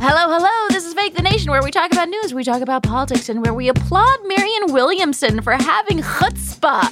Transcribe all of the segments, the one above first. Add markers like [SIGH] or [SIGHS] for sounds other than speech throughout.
Hello, hello. This is Fake the Nation, where we talk about news, we talk about politics, and where we applaud Marianne Williamson for having chutzpah.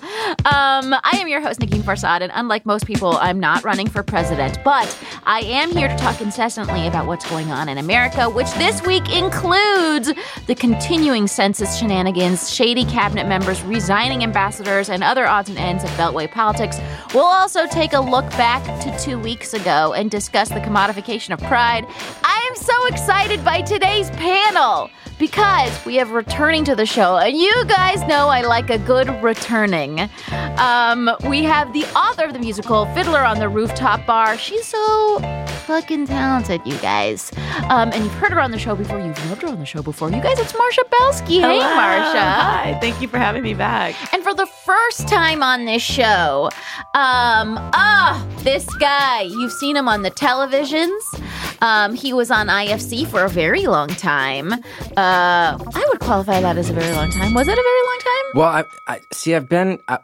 Um, I am your host, Negin Farsad, and unlike most people, I'm not running for president, but I am here to talk incessantly about what's going on in America, which this week includes the continuing census shenanigans, shady cabinet members, resigning ambassadors, and other odds and ends of Beltway politics. We'll also take a look back to two weeks ago and discuss the commodification of pride. I am so excited excited by today's panel because we have returning to the show, and you guys know I like a good returning. Um, we have the author of the musical Fiddler on the Rooftop Bar. She's so fucking talented, you guys. Um, and you've heard her on the show before. You've loved her on the show before. You guys, it's Marcia Belsky. Hey, Marcia. Hi. Thank you for having me back. And for the first time on this show, um, ah, oh, this guy. You've seen him on the televisions. Um, he was on IFC for a very long time. Uh, I would qualify that as a very long time. Was it a very long time? Well, I, I see. I've been. I,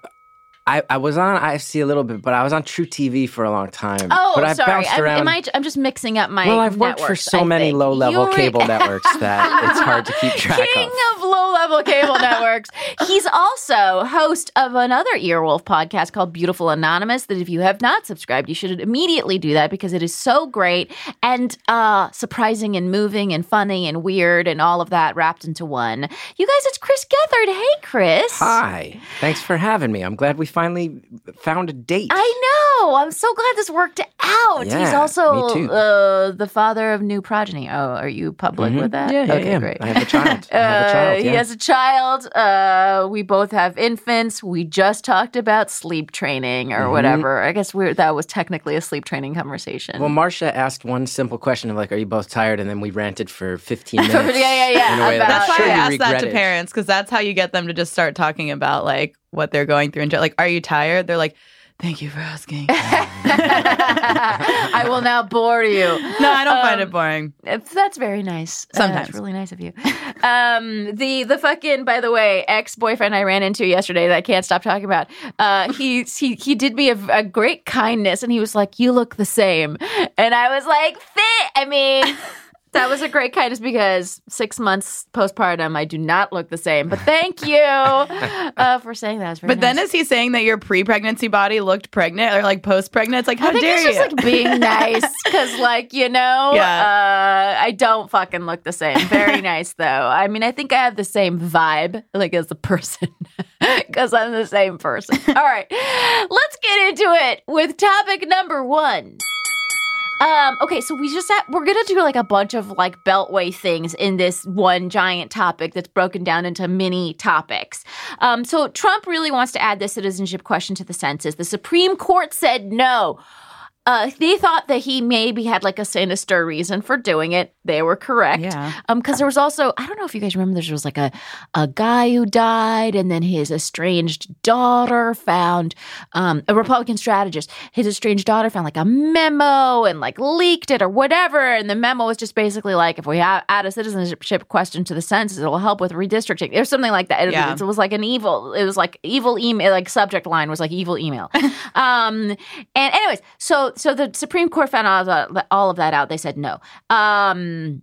I, I was on IFC a little bit, but I was on truTV for a long time. Oh, but I've sorry. I'm, am I, I'm just mixing up my. Well, I've worked networks, for so I many think. low level cable [LAUGHS] networks that it's hard to keep track King of. of low level cable networks. He's also host of another Earwolf podcast called Beautiful Anonymous. That if you have not subscribed, you should immediately do that because it is so great and uh, surprising and moving and funny and weird and all of that wrapped into one. You guys, it's Chris Gethard. Hey, Chris. Hi, thanks for having me. I'm glad we finally found a date. I know. I'm so glad this worked out. He's also. Uh, the father of new progeny. Oh, are you public Mhm. with that? Yeah, yeah, okay, yeah. great. I have a child. I have a [LAUGHS] Uh, child. He has a child. Uh, we both have infants. We just talked about sleep training or Mhm. whatever. I guess we're, that was technically a sleep training conversation. Well, Marcia asked one simple question of like, "Are you both tired?" And then we ranted for 15 [LAUGHS] minutes. Yeah, yeah, yeah, In a way about- That's why sure I you ask that to regretted. parents because that's how you get them to just start talking about like what they're going through and like, are you tired? They're like, thank you for asking. [LAUGHS] [LAUGHS] I will now bore you. No, I don't find Um, it boring. If That's very nice. Uh, Sometimes. that's really nice of you. Um, the the fucking by the way ex boyfriend I ran into yesterday that I can't stop talking about. Uh, he he he did me a, a great kindness and he was like, "You look the same," and I was like, "Fit." I mean. That was a great kindness because six months postpartum, I do not look the same. But thank you [LAUGHS] uh, for saying that. But then is he saying that your pre-pregnancy body looked pregnant or like post-pregnant? It's like how I think dare it's just you? like being [LAUGHS] nice because, like, you know, Yeah. uh, I don't fucking look the same. Very [LAUGHS] nice, though. I mean, I think I have the same vibe, like, as a person because I'm the same person. All right, let's get into it with topic number one. Um, okay, so we just we're gonna do like a bunch of like beltway things in this one giant topic that's broken down into mini topics. Um, so Trump really wants to add the citizenship question to the census. The Supreme Court said no. Uh, they thought that he maybe had like a sinister reason for doing it. They were correct. Yeah. Um, because there was also I don't know if you guys remember there was like a a guy who died, and then his estranged daughter found um a Republican strategist. His estranged daughter found like a memo and like leaked it or whatever. And the memo was just basically like, if we add a citizenship question to the census, it'll help with redistricting or something like that. It, Yeah. it was like an evil. It was like evil email. Like subject line was like evil email. [LAUGHS] um, and anyways, so so the Supreme Court found all of that, all of that out. They said no. Um,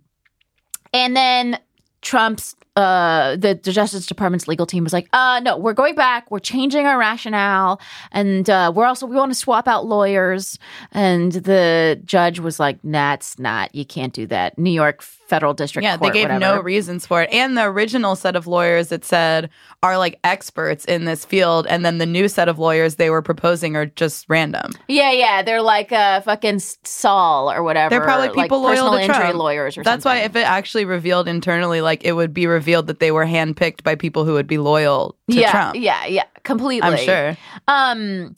and then Trump's uh the, the Justice Department's legal team was like, uh no, we're going back, we're changing our rationale, and uh we're also we want to swap out lawyers. And the judge was like, That's not, you can't do that. New York federal district Yeah, court, they gave no reasons for it. And the original set of lawyers that said are like experts in this field, and then the new set of lawyers they were proposing are just random. Yeah, yeah, they're like uh fucking Saul or whatever. They're probably like people loyal personal to injury Trump. lawyers or That's something. why if it actually revealed internally, like it would be revealed that they were handpicked by people who would be loyal to yeah, Trump. yeah, yeah, completely. I'm sure. Um,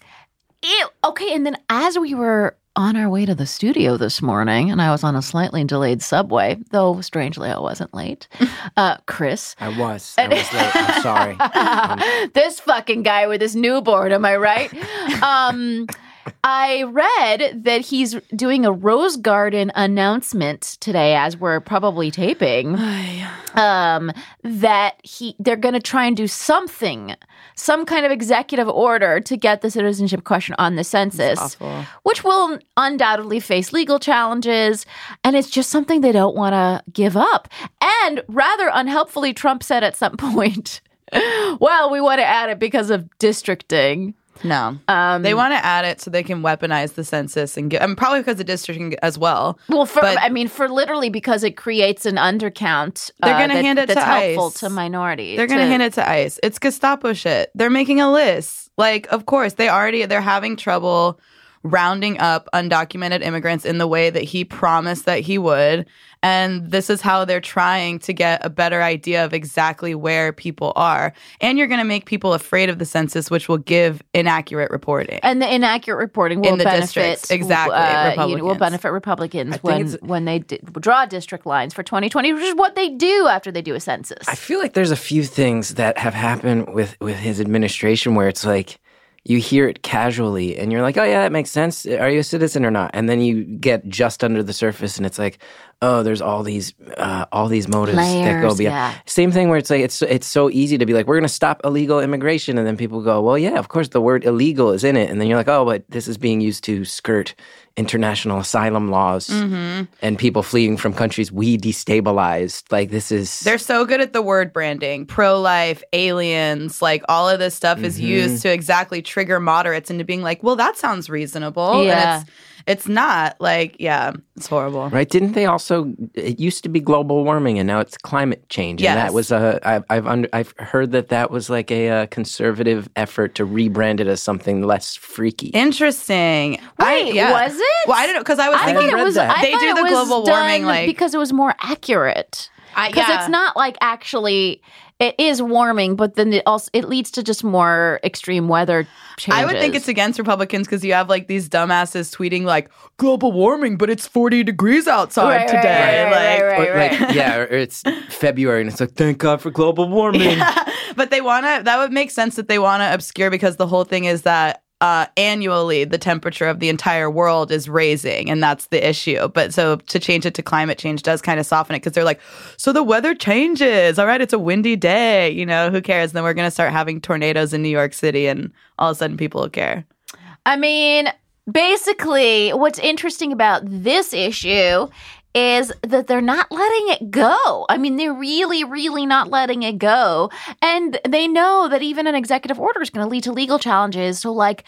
ew. okay, and then as we were on our way to the studio this morning, and I was on a slightly delayed subway, though strangely I wasn't late. Uh, Chris. I was. I was late. I'm sorry. [LAUGHS] Um, this fucking guy with his newborn, am I right? [LAUGHS] um, I read that he's doing a Rose Garden announcement today as we're probably taping. um, that he they're going to try and do something, some kind of executive order to get the citizenship question on the census, which will undoubtedly face legal challenges, and it's just something they don't want to give up. And rather unhelpfully, Trump said at some [LAUGHS] point, "Well, we want to add it because of districting." No. Um, they want to add it so they can weaponize the census and get, I mean, probably because of districting as well. Well, for I mean, for literally because it creates an undercount. They're uh, gonna that- hand it that's to helpful ICE. to minorities. They're going to hand it to ICE. It's Gestapo shit. They're making a list. Like, of course, they already, they're having trouble rounding up undocumented immigrants in the way that he promised that he would. And this is how they're trying to get a better idea of exactly where people are. And you're going to make people afraid of the census, which will give inaccurate reporting. And the inaccurate reporting will In the benefit districts, exactly, Uh, you know, will benefit Republicans when when they di- draw district lines for 2020, which is what they do after they do a census. I feel like there's a few things that have happened with with his administration where it's like you hear it casually and you're like, oh yeah, that makes sense. Are you a citizen or not? And then you get just under the surface and it's like, oh, there's all these uh, all these motives that go Layers, beyond. yeah. Same thing where it's like it's it's so easy to be like, we're gonna stop illegal immigration, and then people go, well, yeah, of course the word illegal is in it, and then you're like, oh, but this is being used to skirt international asylum laws Mm-hmm. and people fleeing from countries we destabilized. Like this is They're so good at the word branding, pro life, aliens, like all of this stuff is used to exactly trigger moderates into being like, well, that sounds reasonable. Yeah. And it's it's not like, yeah, it's horrible. Right? Didn't they also? It used to be global warming, and now it's climate change. And that was a. I've I've, under, I've heard that that was like a, uh conservative effort to rebrand it as something less freaky. Interesting. I- Wait, yeah. was it? Well, I don't know because I was I thinking it was. that. I They thought do it the was global warming, done like- because it was more accurate. I- Because yeah. it's not like actually it is warming, but then it also it leads to just more extreme weather changes. I would think it's against Republicans because you have like these dumbasses tweeting like global warming, but it's 40 degrees outside Right, right, today. right, like, right, Or, right. like, yeah, or it's February, and it's like, thank God for global warming. [LAUGHS] but they want to that would make sense that they want to obscure because the whole thing is that uh, annually the temperature of the entire world is raising and that's the issue. But so to change it to climate change does kind of soften it because they're like so the weather changes. All right it's a windy day. You know who cares? Then we're going to start having tornadoes in new york city and all of a sudden people will care. I mean, basically, what's interesting about this issue is that they're not letting it go. I mean, they're really, really not letting it go. And they know that even an executive order is going to lead to legal challenges. So, like,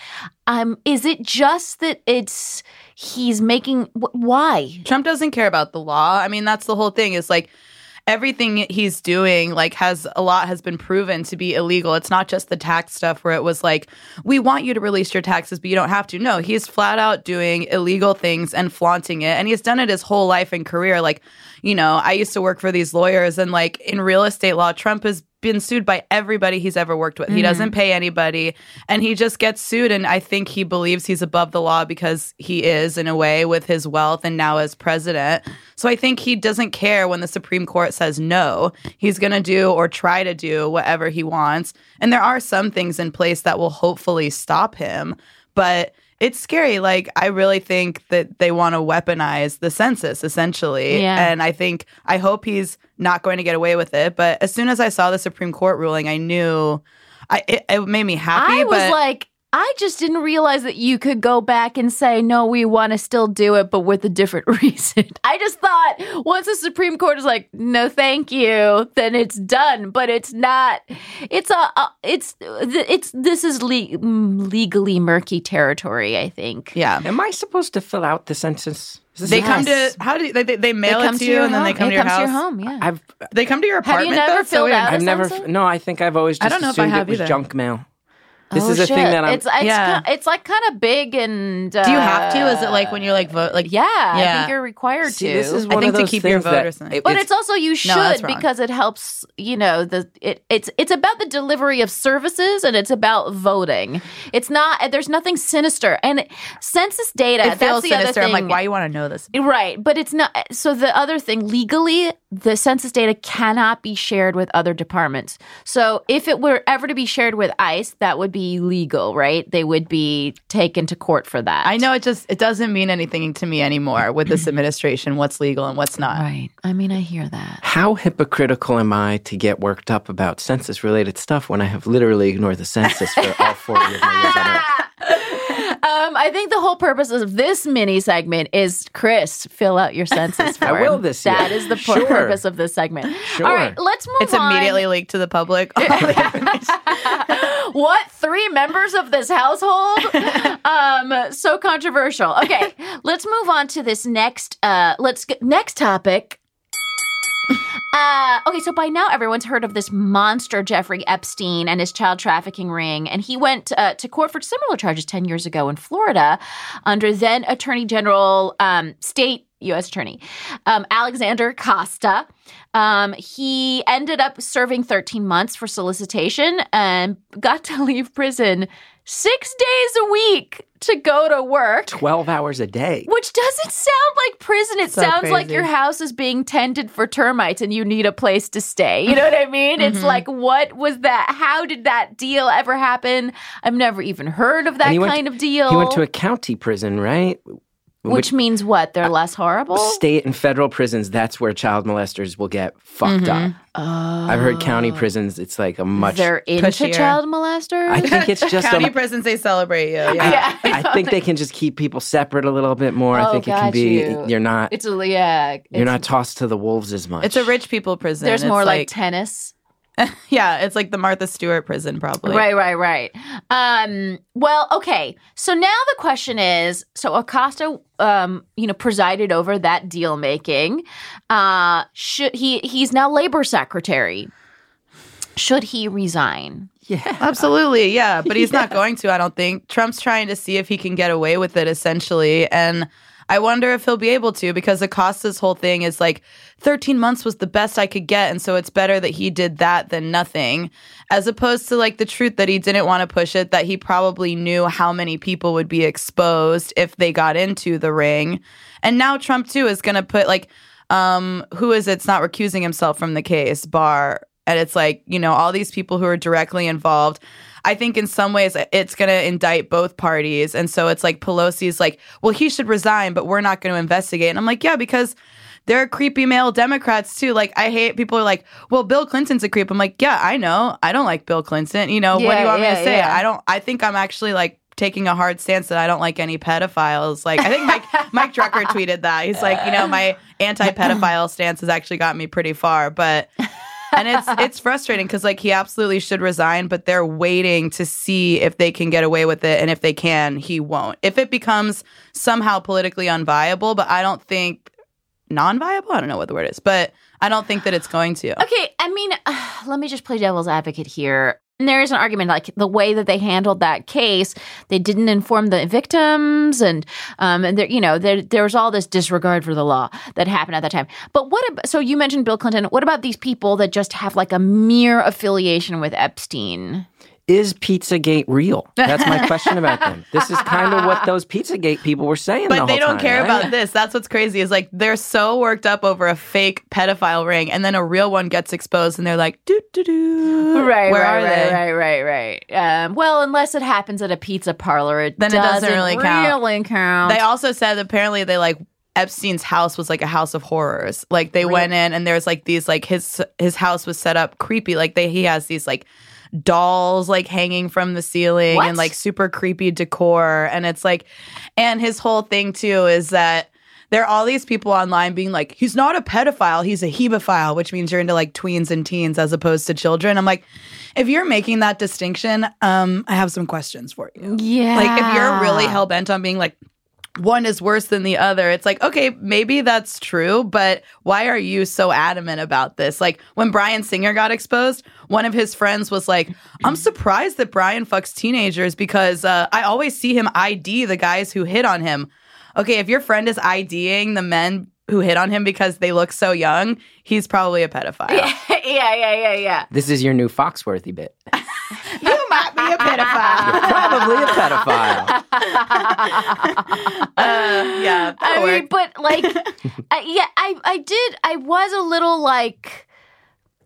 um, is it just that it's he's making wh- why? Trump doesn't care about the law. I mean, that's the whole thing. Is like everything he's doing like has a lot has been proven to be illegal. It's not just the tax stuff where it was like we want you to release your taxes but you don't have to. No, he's flat out doing illegal things and flaunting it and he's done it his whole life and career like, you know, I used to work for these lawyers and like in real estate law Trump has been sued by everybody he's ever worked with. He mm-hmm. doesn't pay anybody and he just gets sued and I think he believes he's above the law because he is in a way with his wealth and now as president. So I think he doesn't care when the Supreme Court says no. He's going to do or try to do whatever he wants. And there are some things in place that will hopefully stop him, but it's scary. Like, I really think that they want to weaponize the census essentially. Yeah. And I think, I hope he's not going to get away with it. But as soon as I saw the Supreme Court ruling, I knew I, it, it made me happy. I was like, I just didn't realize that you could go back and say, no, we want to still do it, but with a different [LAUGHS] reason. I just thought once the Supreme Court is like, no, thank you, then it's done. But it's not. It's a. a it's. It's. This is le- mm, legally murky territory. I think. yeah. Am I supposed to fill out the census? They a- come to, how do you, they, they, they mail It it to you your and then they come it to your comes house? to your home. Yeah. I've They come to your apartment. Have you apartment never though? It's so filled weird. out a I've never. census? No, I think I've always I don't know if I assumed have it was either. junk mail. This Oh, is a thing shit. that I'm. It's. It's, Yeah. ki- it's like kind of big and. Uh, Do you have to? Is it like when you're like vote? Like Yeah, I think you're required See, to. this is I one think of to those keep your things vote that or something. it- But it's- it's also you should wrong. because it helps. You know the it it's it's about the delivery of services and it's about voting. It's not. There's nothing sinister and census data. it that's feels the sinister. Other I'm thing. like, why you want to know this? Right, but it's not. So the other thing, legally, the census data cannot be shared with other departments. So if it were ever to be shared with ICE, that would be legal, right? They would be taken to court for that. I know it just it doesn't mean anything to me anymore with this [CLEARS THROAT] administration. What's legal and what's not. Right. I mean, I hear that. How hypocritical am I to get worked up about census related stuff when I have literally ignored the census for all 40 of my years on Earth? Um, I think the whole purpose of this mini segment is Chris, fill out your census for [LAUGHS] I will this year. That is the pur- Sure. purpose of this segment. Sure. All right, let's move It's on. It's immediately leaked to the public. [LAUGHS] [LAUGHS] what three members of this household um so controversial okay let's move on to this next uh let's get next topic uh, okay, so by now everyone's heard of this monster Jeffrey Epstein and his child trafficking ring, and he went uh, to court for similar charges ten years ago in Florida under then Attorney General, um, State U.S. Attorney um, Alexander Acosta. Um, he ended up serving 13 months for solicitation and got to [LAUGHS] leave prison six days a week to go to work. 12 hours a day. Which doesn't sound like prison. It So sounds like your house is being tended for termites and you need a place to stay. You know what I mean? It's Mm-hmm. like, what was that? How did that deal ever happen? I've never even heard of that And he went- kind of deal. He went to a county prison, right? Which means what? They're less horrible? State and federal prisons, that's where child molesters will get fucked mm-hmm. up. Oh. I've heard county oh. prisons, it's like a much. They're into pushier. child molesters? I think it's [LAUGHS] just County a, prisons, they celebrate you. [LAUGHS] Yeah. yeah. I think they can just keep people separate a little bit more. I Oh, think it can be you. you're not It's a, yeah. you're it's- not tossed to the wolves as much. It's a rich people prison. There's It's more like, tennis. [LAUGHS] yeah, it's like the Martha Stewart prison, probably. Right, right, right. Um, well, okay. So now the question is: so Acosta, um, you know, presided over that deal making. Uh, should he? He's now labor secretary. Should he resign? yeah. Absolutely, yeah. But he's not [LAUGHS] going to, I don't think. Trump's trying to see if he can get away with it, essentially. And I wonder if he'll be able to because Acosta's whole thing is like 13 months was the best I could get. And so it's better that he did that than nothing, as opposed to like the truth that he didn't want to push it, that he probably knew how many people would be exposed if they got into the ring. And now Trump, too, is going to put like, um, who is it's not recusing himself from the case, Barr. And it's like, you know, all these people who are directly involved. I think in some ways it's going to indict both parties. And so it's like Pelosi's like, well, he should resign, but we're not going to investigate. And I'm like, yeah, because there are creepy male Democrats too. Like, I hate people are like, well, Bill Clinton's a creep. I'm like, yeah, I know. I don't like Bill Clinton. You know, what do you want me to say? yeah. I don't, I think I'm actually like taking a hard stance that I don't like any pedophiles. Like I think Mike [LAUGHS] Mike Drucker tweeted that. He's like, you know, my [LAUGHS] anti-pedophile stance has actually got me pretty far, but and it's it's frustrating because like he absolutely should resign, but they're waiting to see if they can get away with it, and if they can, he won't. If it becomes somehow politically unviable, but I don't think non-viable. I don't know what the word is, but I don't think that it's going to. Okay, I mean, [SIGHS] let me just play devil's advocate here. And there is an argument like the way that they handled that case, they didn't inform the victims, and um, and there, you know, there there was all this disregard for the law that happened at that time. But what? Ab- so you mentioned Bill Clinton. What about these people that just have like a mere affiliation with Epstein? Is Pizzagate real? That's my question about them. [LAUGHS] This is kind of what those Pizzagate people were saying. But the they don't time, care right? about this. That's what's crazy. Is like they're so worked up over a fake pedophile ring, and then a real one gets exposed, and they're like, "Doo doo doo." Right, Where right, are right, they? right, right, right. Um, well, unless it happens at a pizza parlor, it Then it doesn't really count. Really count. They also said apparently they like Epstein's house was like a house of horrors. Like they went in and there's like these like his his house was set up creepy. Like they he has these like dolls like hanging from the ceiling What? and like super creepy decor and it's like and his whole thing too is that there are all these people online being like he's not a pedophile he's a hebephile which means you're into like tweens and teens as opposed to children i'm like if you're making that distinction um i have some questions for you yeah. like if you're really hell bent on being like one is worse than the other, it's like, okay, maybe that's true, but why are you so adamant about this? Like when Bryan Singer got exposed, one of his friends was like, I'm surprised that Bryan fucks teenagers because uh, I always see him ID the guys who hit on him. Okay, if your friend is IDing the men who hit on him because they look so young, he's probably a pedophile. yeah, [LAUGHS] yeah, yeah, yeah. yeah. This is your new Foxworthy bit. [LAUGHS] you might be a pedophile. [LAUGHS] Probably a pedophile. [LAUGHS] Uh, yeah, that'll I mean, but like, [LAUGHS] I, yeah, I, I did. I was a little like,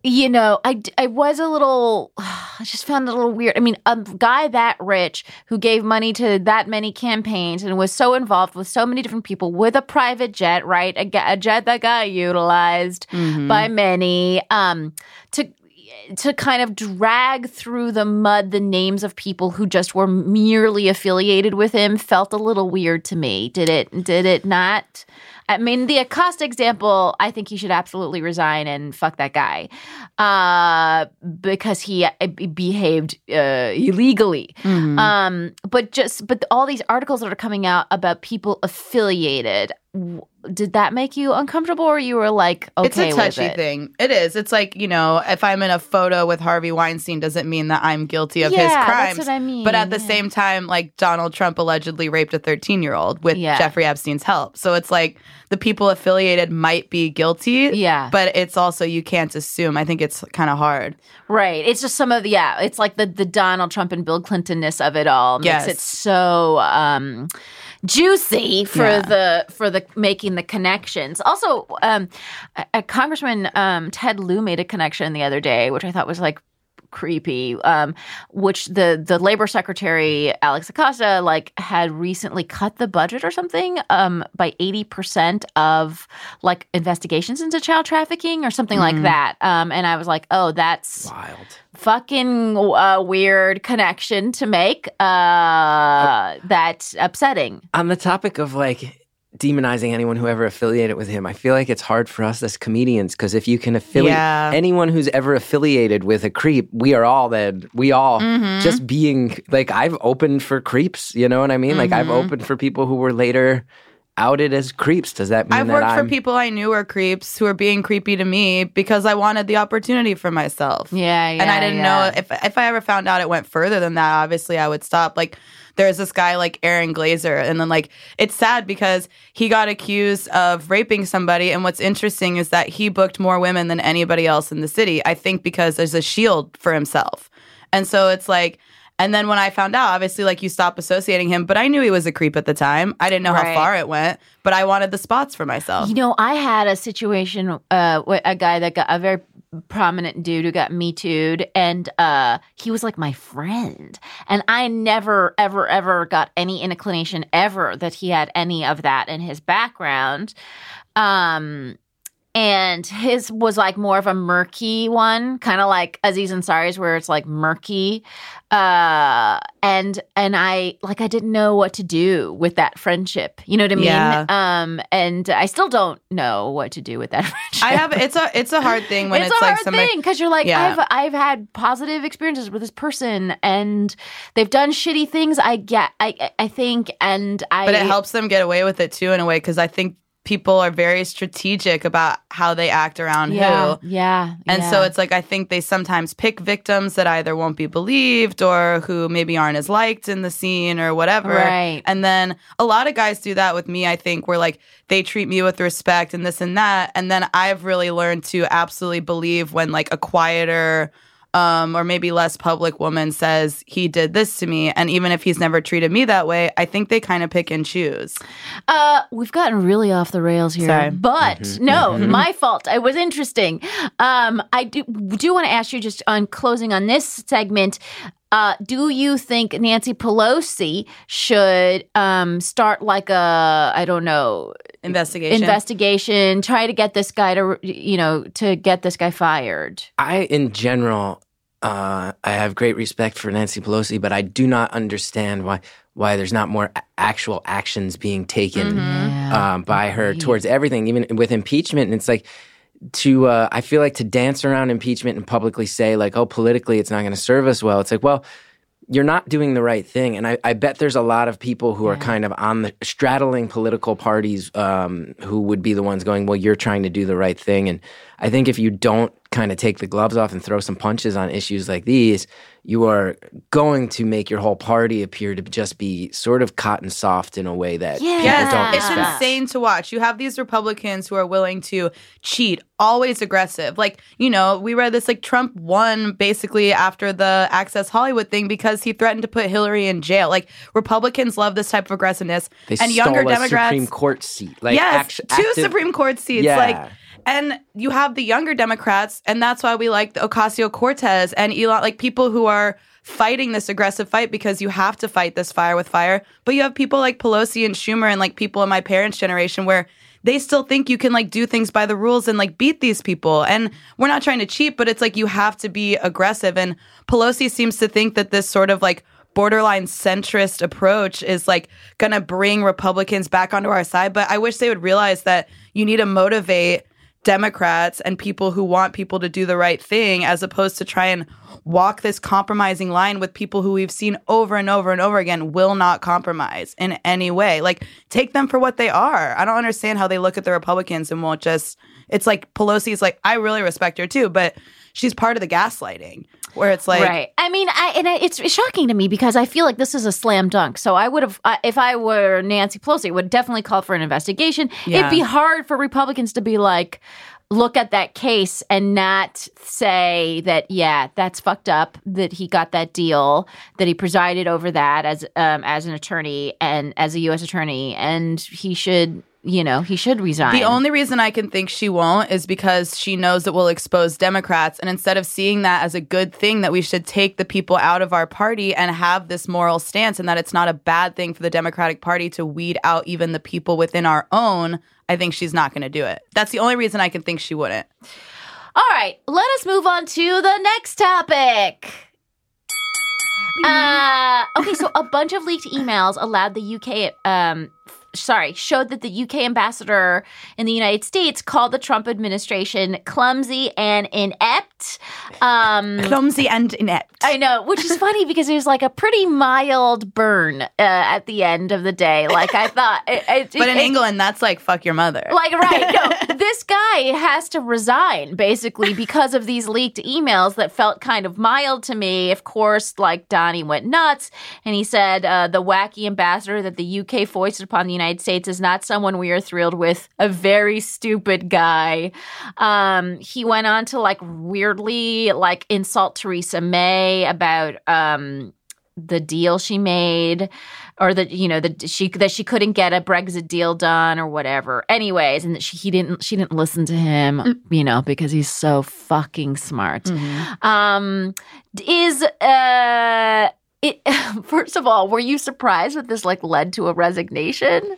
you know, I, I was a little. [SIGHS] I just found it a little weird. I mean, a guy that rich who gave money to that many campaigns and was so involved with so many different people with a private jet, right? A, a jet that got utilized Mm-hmm. by many. Um, to to kind of drag through the mud the names of people who just were merely affiliated with him felt a little weird to me. Did it? Did it not? I mean, the Acosta example, I think he should absolutely resign and fuck that guy uh, because he uh, behaved uh, illegally. Mm-hmm. Um, but just but all these articles that are coming out about people affiliated, did that make you uncomfortable, or you were like, okay, it's a touchy it? thing. It is. It's like, you know, if I'm in a photo with Harvey Weinstein doesn't mean that I'm guilty of Yeah, his that's crimes. what I mean, But at the yeah. same time, like Donald Trump allegedly raped a 13 year old with Yeah. Jeffrey Epstein's help. So it's like the people affiliated might be guilty. Yeah. But it's also, you can't assume. I think it's kind of hard. Right. It's just some of the yeah. It's like the the Donald Trump and Bill Clintonness of it all makes Yes. it so um, juicy for Yeah. the for the making the connections. Also, um, a, a Congressman um, Ted Lieu made a connection the other day, which I thought was like creepy um which the the labor secretary alex acosta like had recently cut the budget or something um by 80% of like investigations into child trafficking or something like that um and i was like oh that's Wild. fucking uh, weird connection to make. Uh, that's upsetting. On the topic of like demonizing anyone who ever affiliated with him, I feel like it's hard for us as comedians because if you can affiliate Yeah. anyone who's ever affiliated with a creep, we are all then we all Mm-hmm. just being like I've opened for creeps, you know what I mean? Like I've Mm-hmm. opened for people who were later outed as creeps. Does that mean I've that worked for I'm people I knew were creeps who were being creepy to me because I wanted the opportunity for myself. Yeah, yeah. and I didn't yeah. know if if I ever found out it went further than that. Obviously, I would stop. Like there's this guy like Aaron Glazer, and then like it's sad because he got accused of raping somebody. And what's interesting is that he booked more women than anybody else in the city. I think because there's a shield for himself, and so it's like. And then when I found out, obviously, like you stop associating him, but I knew he was a creep at the time. I didn't know Right. how far it went, but I wanted the spots for myself. You know, I had a situation uh, with a guy that got a very prominent dude who got me too'd, and uh, he was like my friend. And I never, ever, ever got any inclination ever that he had any of that in his background. Um, and his was like more of a murky one, kind of like Aziz Ansari's, where it's like murky. Uh, and and I like I didn't know what to do with that friendship. You know what I mean? Yeah. Um, and I still don't know what to do with that [LAUGHS] friendship. I have it's a it's a hard thing when it's, it's, a like hard somebody thing because you're like Yeah. I've I've had positive experiences with this person and they've done shitty things. I get I I think and I but it helps them get away with it too in a way because I think people are very strategic about how they act around Yeah, who. yeah, And yeah. so it's like I think they sometimes pick victims that either won't be believed or who maybe aren't as liked in the scene or whatever. Right. And then a lot of guys do that with me, I think, where like they treat me with respect and this and that. And then I've really learned to absolutely believe when like a quieter um, or maybe less public woman says he did this to me. And even if he's never treated me that way, I think they kind of pick and choose. Uh, we've gotten really off the rails here, Sorry. but no, my fault. It was interesting. Um, I do do want to ask you just on closing on this segment. Uh, do you think Nancy Pelosi should um, start like a I don't know Investigation. investigation, try to get this guy to you know to get this guy fired? I, in general, uh, I have great respect for Nancy Pelosi, but I do not understand why why there's not more actual actions being taken Mm-hmm. um, by her towards everything, even with impeachment. And it's like to uh, I feel like to dance around impeachment and publicly say like, oh, politically it's not going to serve us well. It's like, well. You're not doing the right thing, and I, I bet there's a lot of people who are kind of on the straddling political parties um, who would be the ones going, "Well, you're trying to do the right thing." And I think if you don't kind of take the gloves off and throw some punches on issues like these, you are going to make your whole party appear to just be sort of cotton soft in a way that Yeah. people Yes, don't it's expect. insane to watch. You have these Republicans who are willing to cheat, always aggressive. Like, you know, we read this like Trump won basically after the Access Hollywood thing because he threatened to put Hillary in jail. Like, Republicans love this type of aggressiveness. They and stole younger a Democrats. Supreme Court seat. Like yes, act- two active- Supreme Court seats. Yeah. Like, and you have the younger Democrats, and that's why we like the Ocasio Cortez and Ilhan, like people who are fighting this aggressive fight because you have to fight this fire with fire. But you have people like Pelosi and Schumer and like people in my parents' generation where they still think you can like do things by the rules and like beat these people. And we're not trying to cheat, but it's like you have to be aggressive. And Pelosi seems to think that this sort of like borderline centrist approach is like going to bring Republicans back onto our side. But I wish they would realize that you need to motivate Democrats and people who want people to do the right thing as opposed to try and walk this compromising line with people who we've seen over and over and over again will not compromise in any way. Like, take them for what they are. I don't understand how they look at the Republicans and won't just. It's like Pelosi's like, I really respect her too, but she's part of the gaslighting where it's like, right. I mean, I, and it's shocking to me because I feel like this is a slam dunk. So I would have, uh, if I were Nancy Pelosi, would definitely call for an investigation. Yeah. It'd be hard for Republicans to be like, look at that case and not say that, yeah, that's fucked up that he got that deal, that he presided over that as um, as an attorney and as a U.S. attorney, and he should, you know, he should resign. The only reason I can think she won't is because she knows it will expose Democrats. And instead of seeing that as a good thing, that we should take the people out of our party and have this moral stance, and that it's not a bad thing for the Democratic Party to weed out even the people within our own, I think she's not going to do it. That's the only reason I can think she wouldn't. All right, let us move on to the next topic. Uh, okay, so a bunch of leaked emails allowed the UK, um, f- sorry, showed that the UK ambassador in the United States called the Trump administration clumsy and inept. Um, Clumsy and inept. I know, which is funny because it was like a pretty mild burn uh, at the end of the day. Like I thought, it, it, but in it- England, that's like fuck your mother. like, right. No, [LAUGHS] this guy has to resign basically because of these leaked emails that felt kind of mild to me. Of course, like Donnie went nuts and he said, uh, the wacky ambassador that the UK foisted upon the United States is not someone we are thrilled with, a very stupid guy. Um, he went on to like weirdly like insult Theresa May about, um, the deal she made or that you know that she that she couldn't get a Brexit deal done or whatever. Anyways, and that she he didn't she didn't listen to him, you know, because he's so fucking smart. Um is uh it [LAUGHS] first of all, were you surprised that this like led to a resignation?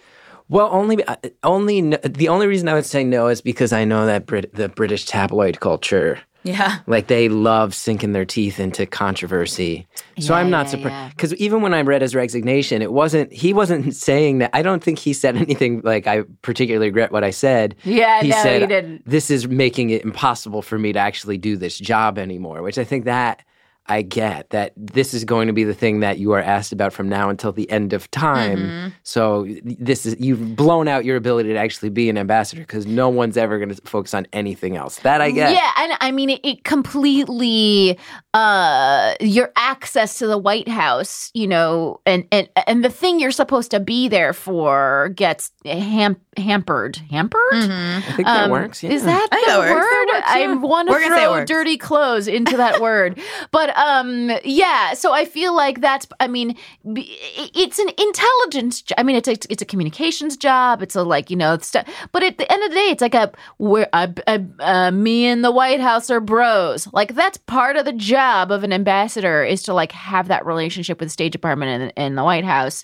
Well, only uh, only the only reason I would say no is because I know that Brit- the British tabloid culture, Yeah. like they love sinking their teeth into controversy. So Yeah, I'm not yeah, surprised yeah. because even when I read his resignation, it wasn't he wasn't [LAUGHS] saying that. I don't think he said [LAUGHS] anything like I particularly regret what I said. Yeah, he no, said he didn't. this is making it impossible for me to actually do this job anymore, which I think that. I get that this is going to be the thing that you are asked about from now until the end of time. Mm-hmm. So this is you've blown out your ability to actually be an ambassador because no one's ever going to focus on anything else. That I get. Yeah, and I mean it, it completely uh your access to the White House, you know, and and and the thing you're supposed to be there for gets ham- hampered. Hampered? I think that Um, works. Yeah. Is that I the that works. word? That works, yeah. I want to say throw dirty clothes into that [LAUGHS] word, but um, yeah. So I feel like that's. I mean, it's an intelligence. I mean, it's a, it's a communications job. It's a like you know, st- but at the end of the day, it's like a where uh, me and the White House are bros. Like that's part of the job of an ambassador is to like have that relationship with the State Department and, and the White House,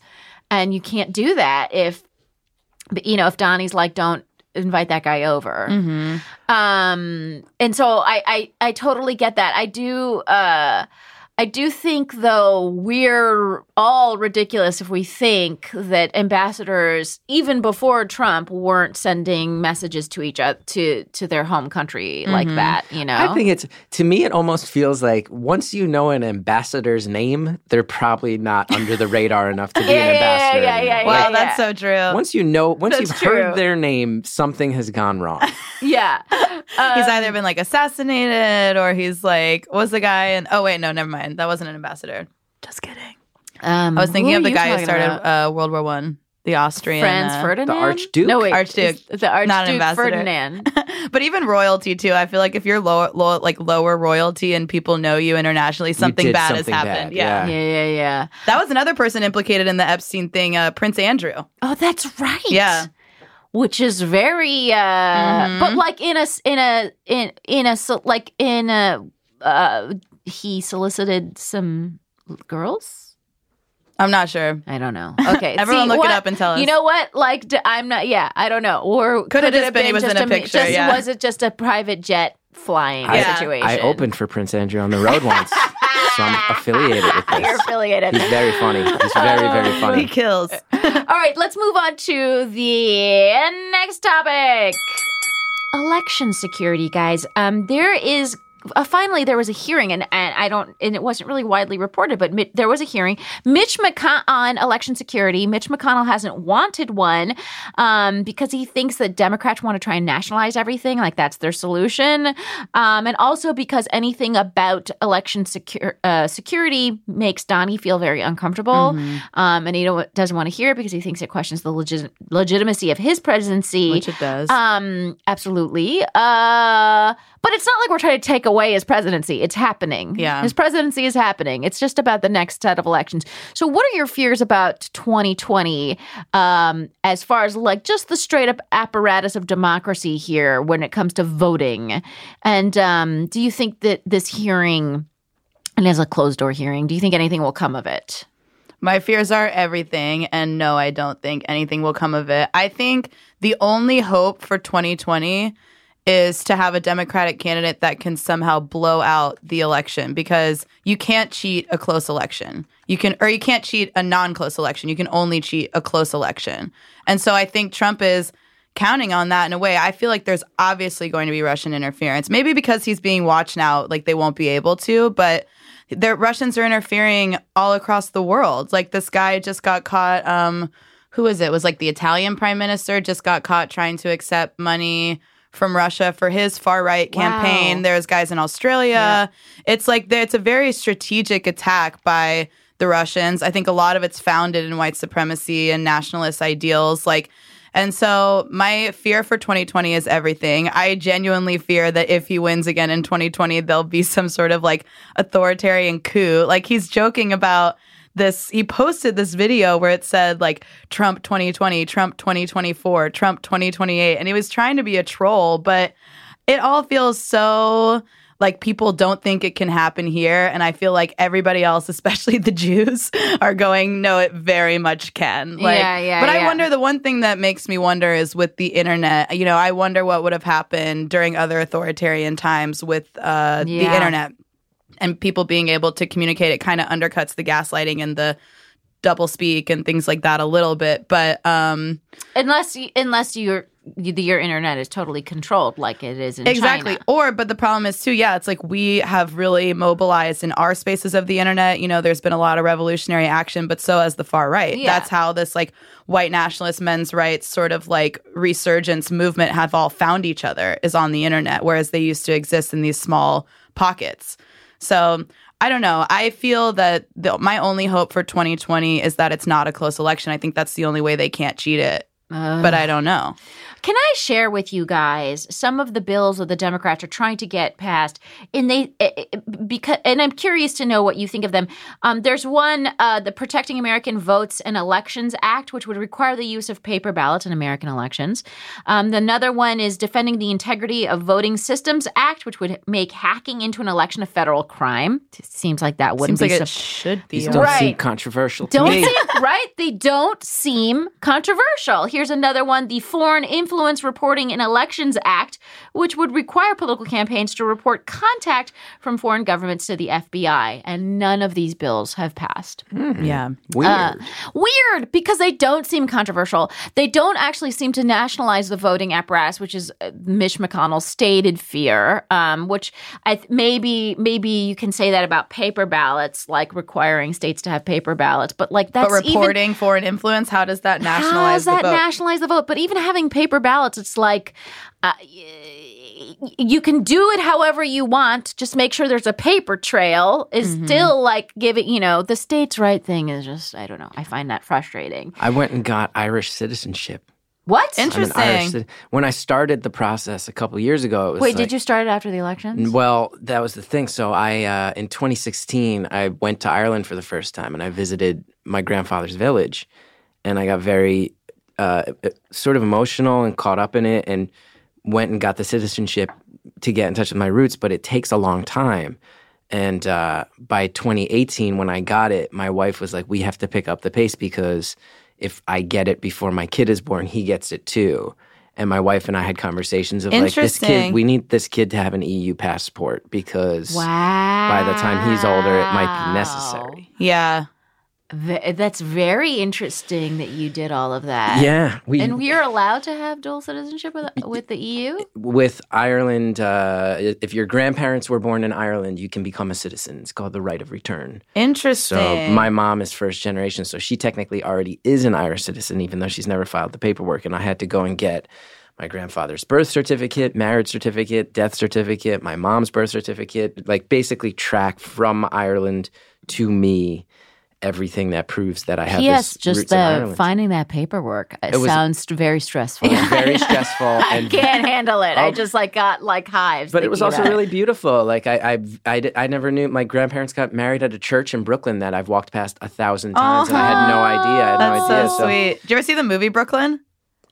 and you can't do that if you know if donnie's like don't invite that guy over Mm-hmm. um and so I, I i totally get that i do uh i do think though we're all ridiculous if we think that ambassadors even before trump weren't sending messages to each other to to their home country mm-hmm. like that you know I think it's to me. It almost feels like once you know an ambassador's name, they're probably not under the radar enough to be [LAUGHS] Yeah, an yeah, yeah, ambassador. yeah, yeah, Wow, yeah. that's so true. Once you know, once That's you've true. heard their name, something has gone wrong. [LAUGHS] yeah he's either um, been like assassinated or he's like, what was the guy? And oh wait, no, never mind. That wasn't an ambassador. Just kidding. um, I was thinking of the guy who started uh, World War One, the Austrian. Franz uh, Ferdinand, Archduke? No, wait, Archduke. it's the Archduke Not an ambassador. Ferdinand. [LAUGHS] but even royalty too. I feel like if you're lower, low, like lower royalty and people know you internationally, something did bad something has happened. bad, Yeah. yeah. Yeah, yeah, yeah. that was another person implicated in the Epstein thing. Uh, Prince Andrew. Oh, that's right. Yeah. Which is very, uh, Mhm. but like in a in a, in, in a, like in a, uh, he solicited some girls. I'm not sure. I don't know. [LAUGHS] Okay. Everyone see, look it up and tell us. You know what? Like, d- I'm not, yeah, I don't know. Or Could have it just been he was just in a picture, Just, yeah. Was it just a private jet flying Yeah. situation? I opened for Prince Andrew on the road [LAUGHS] once, so I'm affiliated with You're affiliated. He's very funny. He's very, very funny. He kills. [LAUGHS] All right, let's move on to the next topic. Election security, guys. Um, there is uh, finally there was a hearing, and, and I don't, and it wasn't really widely reported, but Mi- there was a hearing. Mitch McConnell on election security. Mitch McConnell hasn't wanted one um, because he thinks that Democrats want to try and nationalize everything, like that's their solution, um, and also because anything about election secur- uh, security makes Donnie feel very uncomfortable, um, and he don't, doesn't want to hear it because he thinks it questions the legit- legitimacy of his presidency. Which it does. Um, absolutely. Uh, but it's not like we're trying to take away his presidency. It's happening. Yeah. His presidency is happening. It's just about the next set of elections. So what are your fears about 2020 um, as far as like just the straight up apparatus of democracy here when it comes to voting? And um, do you think that this hearing and as a closed door hearing, do you think anything will come of it? My fears are everything, and no, I don't think anything will come of it. I think the only hope for 2020 is to have a Democratic candidate that can somehow blow out the election because you can't cheat a close election. You can, or you can't cheat a non close election. You can only cheat a close election. And so I think Trump is counting on that in a way. I feel like there's obviously going to be Russian interference. Maybe because he's being watched now, like they won't be able to, but the Russians are interfering all across the world. Like this guy just got caught. Um, who is it? it? Was like the Italian prime minister just got caught trying to accept money from Russia for his far right campaign. Wow. There's guys in Australia. It's like it's a very strategic attack by the Russians. I think a lot of it's founded in white supremacy and nationalist ideals. Like. And so my fear for 2020 is everything. I genuinely fear that if he wins again in 2020, there'll be some sort of like authoritarian coup. Like he's joking about this he posted this video where it said like Trump 2020, Trump 2024, Trump 2028 and he was trying to be a troll, but it all feels so like people don't think it can happen here and i feel like everybody else [LAUGHS] especially the jews [LAUGHS] are going no it very much can. Like Yeah, yeah, but i yeah. wonder the one thing that makes me wonder is with the internet you know i wonder what would have happened during other authoritarian times with uh the internet and people being able to communicate it kind of undercuts the gaslighting and the double speak and things like that a little bit but um unless you, unless your your internet is totally controlled like it is in exactly China. or but the problem is too yeah it's like we have really mobilized in our spaces of the internet you know there's been a lot of revolutionary action but so has the far right Yeah. that's how this like white nationalist men's rights sort of like resurgence movement have all found each other is on the internet whereas they used to exist in these small pockets so I don't know. I feel that the, my only hope for 2020 is that it's not a close election. I think that's the only way they can't cheat it. but I don't know. Can I share with you guys some of the bills that the Democrats are trying to get passed? And they because and I'm curious to know what you think of them. Um, there's one, uh, the Protecting American Votes and Elections Act, which would require the use of paper ballots in American elections. Um, another one is Defending the Integrity of Voting Systems Act, which would make hacking into an election a federal crime. It Seems like that wouldn't Seems like be it should be. These don't Right. seem controversial to don't me. seem right. They don't seem controversial. Here's another one: the Foreign Influence Reporting in Elections Act, which would require political campaigns to report contact from foreign governments to the FBI. And none of these bills have passed. Yeah. Weird. Uh, weird because they don't seem controversial. They don't actually seem to nationalize the voting apparatus, which is uh, Mitch McConnell's stated fear. Um, which I th- maybe maybe you can say that about paper ballots, like requiring states to have paper ballots. But like that's but even reporting foreign influence, how does that nationalize how does that the vote? nationalize the vote? But even having paper ballots, it's like. Uh, you can do it however you want. Just make sure there's a paper trail. Is Mm-hmm. still like giving you know the states' right thing is just I don't know. I find that frustrating. I went and got Irish citizenship. What? Interesting. Irish when I started the process a couple years ago, it was Wait, like, did you start it after the elections? Well, that was the thing. So I, uh, in 2016, I went to Ireland for the first time, and I visited my grandfather's village, and I got very uh, sort of emotional and caught up in it, and went and got the citizenship to get in touch with my roots. But it takes a long time. And uh, by 2018, when I got it, my wife was like, "We have to pick up the pace because if I get it before my kid is born, he gets it too." And my wife and I had conversations of like, "This kid, we need this kid to have an EU passport because wow. by the time he's older, it might be necessary." Yeah. That's very interesting that you did all of that. Yeah, we And we're allowed to have dual citizenship with, with the EU? with Ireland. Uh, if your grandparents were born in Ireland, you can become a citizen. It's called the right of return. Interesting. So my mom is first generation, so she technically already is an Irish citizen, even though she's never filed the paperwork. And I had to go and get my grandfather's birth certificate, marriage certificate, death certificate, my mom's birth certificate, like basically track from Ireland to me everything that proves that I have Yes, this just roots in the Ireland. fitting that paperwork. It, was- sounds very stressful. Very [LAUGHS] stressful I and can't handle it. I just like got like hives. But it was also about really beautiful. Like I, I, I, I never knew my grandparents got married at a church in Brooklyn that I've walked past a thousand times, and I had no idea. I had no That's idea. so sweet. Did you ever see the movie Brooklyn?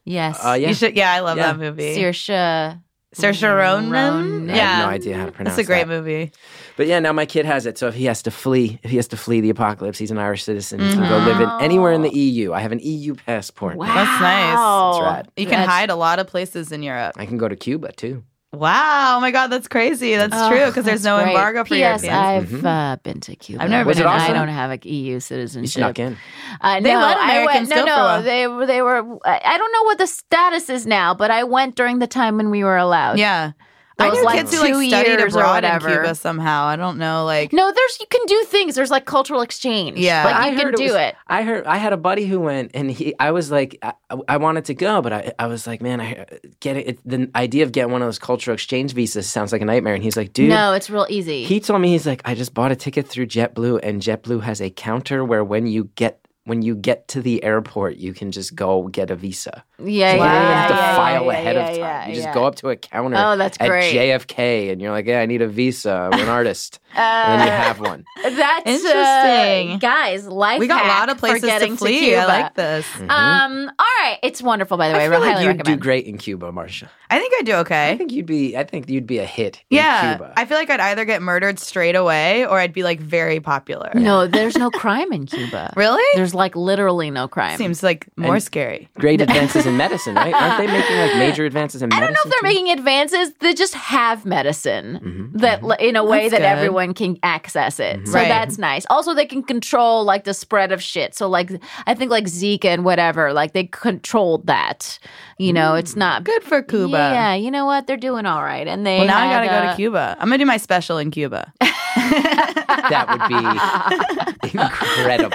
Yes. Uh, yeah. You should. Yeah, I love Yeah. that movie. Saoirse. Saoirse Ronan. Ronan. I Yeah, have no idea how to pronounce it. It's a great that. movie. But yeah, now my kid has it. So if he has to flee, if he has to flee the apocalypse, he's an Irish citizen. He can go live in anywhere in the mm-hmm. EU. I have an EU passport. Wow. That's nice. That's rad. You can That's- hide a lot of places in Europe. I can go to Cuba too. Wow! Oh my God, that's crazy. That's Oh, true because there's no great. embargo for P.S. Europeans. I've uh, been to Cuba. I've never Was been it to I don't have an EU You citizenship. snuck in. Uh, They no, let I Americans went, go no, no, they they were. I I don't know what the status is now, but I went during the time when we were allowed. Yeah, I Those, knew like, kids who like two studied years or abroad in. Cuba somehow. I don't know, like No, there's you can do things. There's like cultural exchange. Yeah. like I you can heard do was- it. I heard I had a buddy who went, and he. I was like, I, I wanted to go, but I, I was like, man, I get it. The idea of getting one of those cultural exchange visas sounds like a nightmare. And he's like, dude, no, it's real easy. He told me he's like, I just bought a ticket through JetBlue, and JetBlue has a counter where when you get when you get to the airport, you can just go get a visa. yeah, So yeah, you don't even have to yeah, file yeah, ahead yeah, of time. yeah, you just yeah. go up to a counter Oh, that's at great. JFK, and you're like, yeah, I need a visa. I'm an [LAUGHS] artist, and then you have one. [LAUGHS] That's Interesting. uh, guys. Life. we got a hack lot of places to flee. Cuba. I like this. Mm-hmm. Um. All great. It's wonderful, by the way. I I feel like you'd recommend. do great in Cuba, Marcia. I think I'd do okay. I think you'd be. I think you'd be a hit. In yeah, Cuba. I feel like I'd either get murdered straight away or I'd be like very popular. No, there's no crime in Cuba. [LAUGHS] Really? There's like literally no crime. Seems like more And- scary. Great [LAUGHS] advances in medicine, right? Aren't they making like major advances in medicine? I don't know if they're too? making advances. They just have medicine Mhm, that, li- in a way That's that good. everyone can access it. So Right. that's nice. Also, they can control like the spread of shit. So, like, I think like Zika and whatever, like they controlled that. You know, it's not Good for Cuba. Yeah, you know what? They're doing all right, and they. Well, now I gotta go uh, to Cuba. I'm gonna do my special in Cuba. [LAUGHS] [LAUGHS] That would be [LAUGHS] incredible.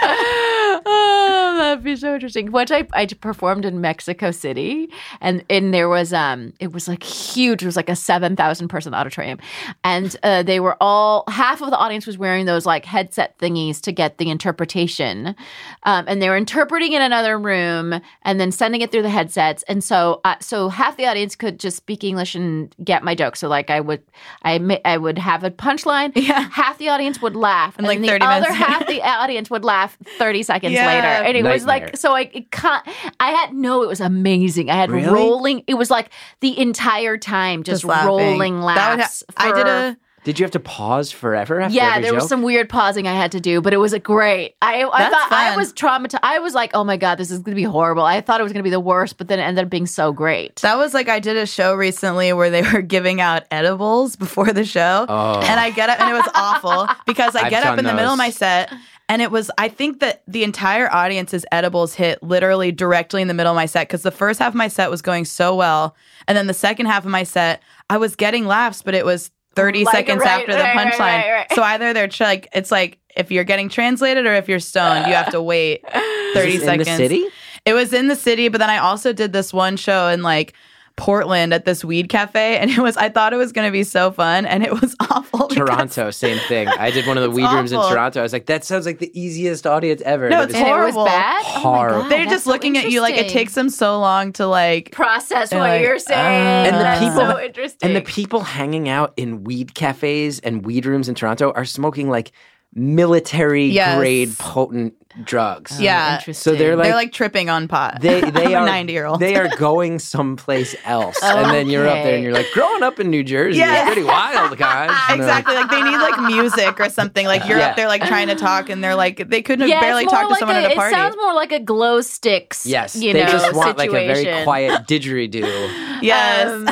oh, that'd be so interesting. Once I, I performed in Mexico City, and and there was um, it was like huge. It was like a seven thousand person auditorium, and uh, they were all half of the audience was wearing those like headset thingies to get the interpretation, um, and they were interpreting in another room and then sending it through the headsets. And so uh, so half the audience could just speak English and get my joke. So like I would I I would have a punchline. Yeah. Half the audience would laugh, And, like, the 30 other minutes half the audience would laugh 30 seconds Yeah. later. And it was Nightmare. Like, so I, it ca- I had, no, it was amazing. I had Really? rolling, it was like the entire time just, Just laughing. rolling That ha- laughs. I did a. Did you have to pause forever after yeah, every there was some weird pausing I had to do, but it was a great. I, I That's thought I was traumatized. I was like, oh my God, this is going to be horrible. I thought it was going to be the worst, but then it ended up being so great. That was like I did a show recently where they [LAUGHS] were giving out edibles before the show, Oh. and I get up and it was awful because I I've get up done in the middle of my set. And it was, I think that the entire audience's edibles hit literally directly in the middle of my set because the first half of my set was going so well. And then the second half of my set, I was getting laughs, but it was 30 Like, seconds right, after the right, right, punchline. right. So either they're like, it's like if you're getting translated or if you're stoned, you have to wait [LAUGHS] 30 Is this seconds. in the city. It was in the city, but then I also did this one show in like Portland at this weed cafe, and it was I thought it was going to be so fun, and it was [LAUGHS] awful. Toronto, same thing. I did one of the It's weed rooms in. Toronto. I was like, that sounds like the easiest audience ever. No, But it's and it was horrible. Oh. God, They're just so looking at you like it takes them so long to like. process what like, you're saying. uh, And the That's people- so interesting. And the people hanging out in weed cafes and weed rooms in Toronto are smoking like military Yes. grade potent drugs. Yeah. Interesting. So they're like, they're like tripping on pot. they [LAUGHS] they I'm are ninety year old. They are going someplace else, and then you're up there and you're like, growing up in New Jersey Yeah. is pretty wild, guys. [LAUGHS] Exactly. Like they need like music or something. Like you're Yeah. up there like trying to talk, and they're like they couldn't yeah, have barely it's more talked to someone a, at a party. It sounds more like a glow sticks. Yes, you they know, just want like a very quiet [LAUGHS] didgeridoo. yes. Um,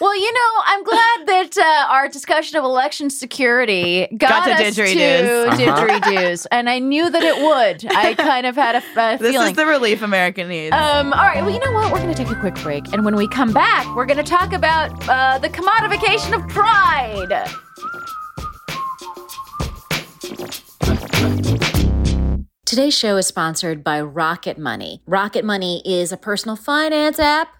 well, you know, I'm glad that uh, our discussion of election security got, Got to us didgeridoos. to Uh-huh. didgeridoos, and I knew that it would. I [LAUGHS] kind of had a, a this feeling. is the relief America needs. um, all right, well, you know what? We're going to take a quick break. And when we come back, we're going to talk about uh, the commodification of pride. Today's show is sponsored by Rocket Money. Rocket Money is a personal finance app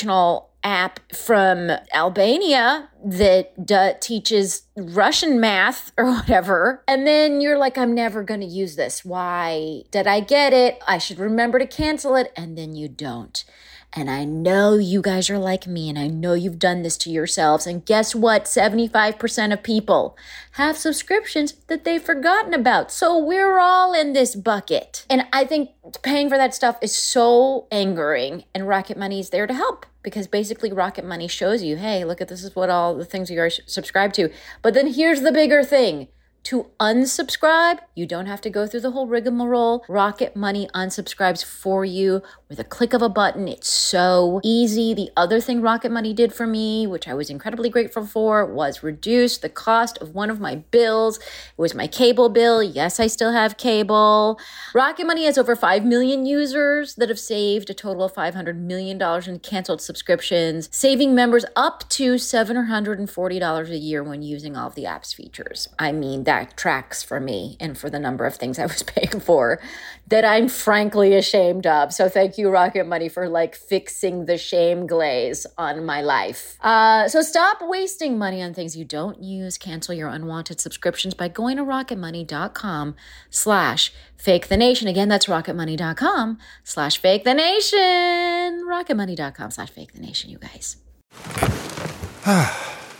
educational app from Albania that d- teaches Russian math or whatever. And then you're like, I'm never going to use this. Why did I get it? I should remember to cancel it. And then you don't. And I know you guys are like me, and I know you've done this to yourselves. And guess what? 75% of people have subscriptions that they've forgotten about. So we're all in this bucket. And I think paying for that stuff is so angering, and Rocket Money is there to help because basically Rocket Money shows you, hey, look at this is what all the things you are subscribed to. But then here's the bigger thing. To unsubscribe, you don't have to go through the whole rigmarole. Rocket Money unsubscribes for you with a click of a button. It's so easy. The other thing Rocket Money did for me, which I was incredibly grateful for, was reduce the cost of one of my bills. It was my cable bill. Yes, I still have cable. Rocket Money has over 5 million users that have saved a total of $500 million in canceled subscriptions, saving members up to $740 a year when using all of the app's features. I mean, that tracks for me and for the number of things I was [LAUGHS] paying for that I'm frankly ashamed of. So thank you, Rocket Money, for like fixing the shame glaze on my life. Uh, so stop wasting money on things you don't use. Cancel your unwanted subscriptions by going to rocketmoney.com slash fake the nation. Again, that's rocketmoney.com slash fake the nation. Rocketmoney.com slash fake the nation, you guys. [SIGHS] [SIGHS]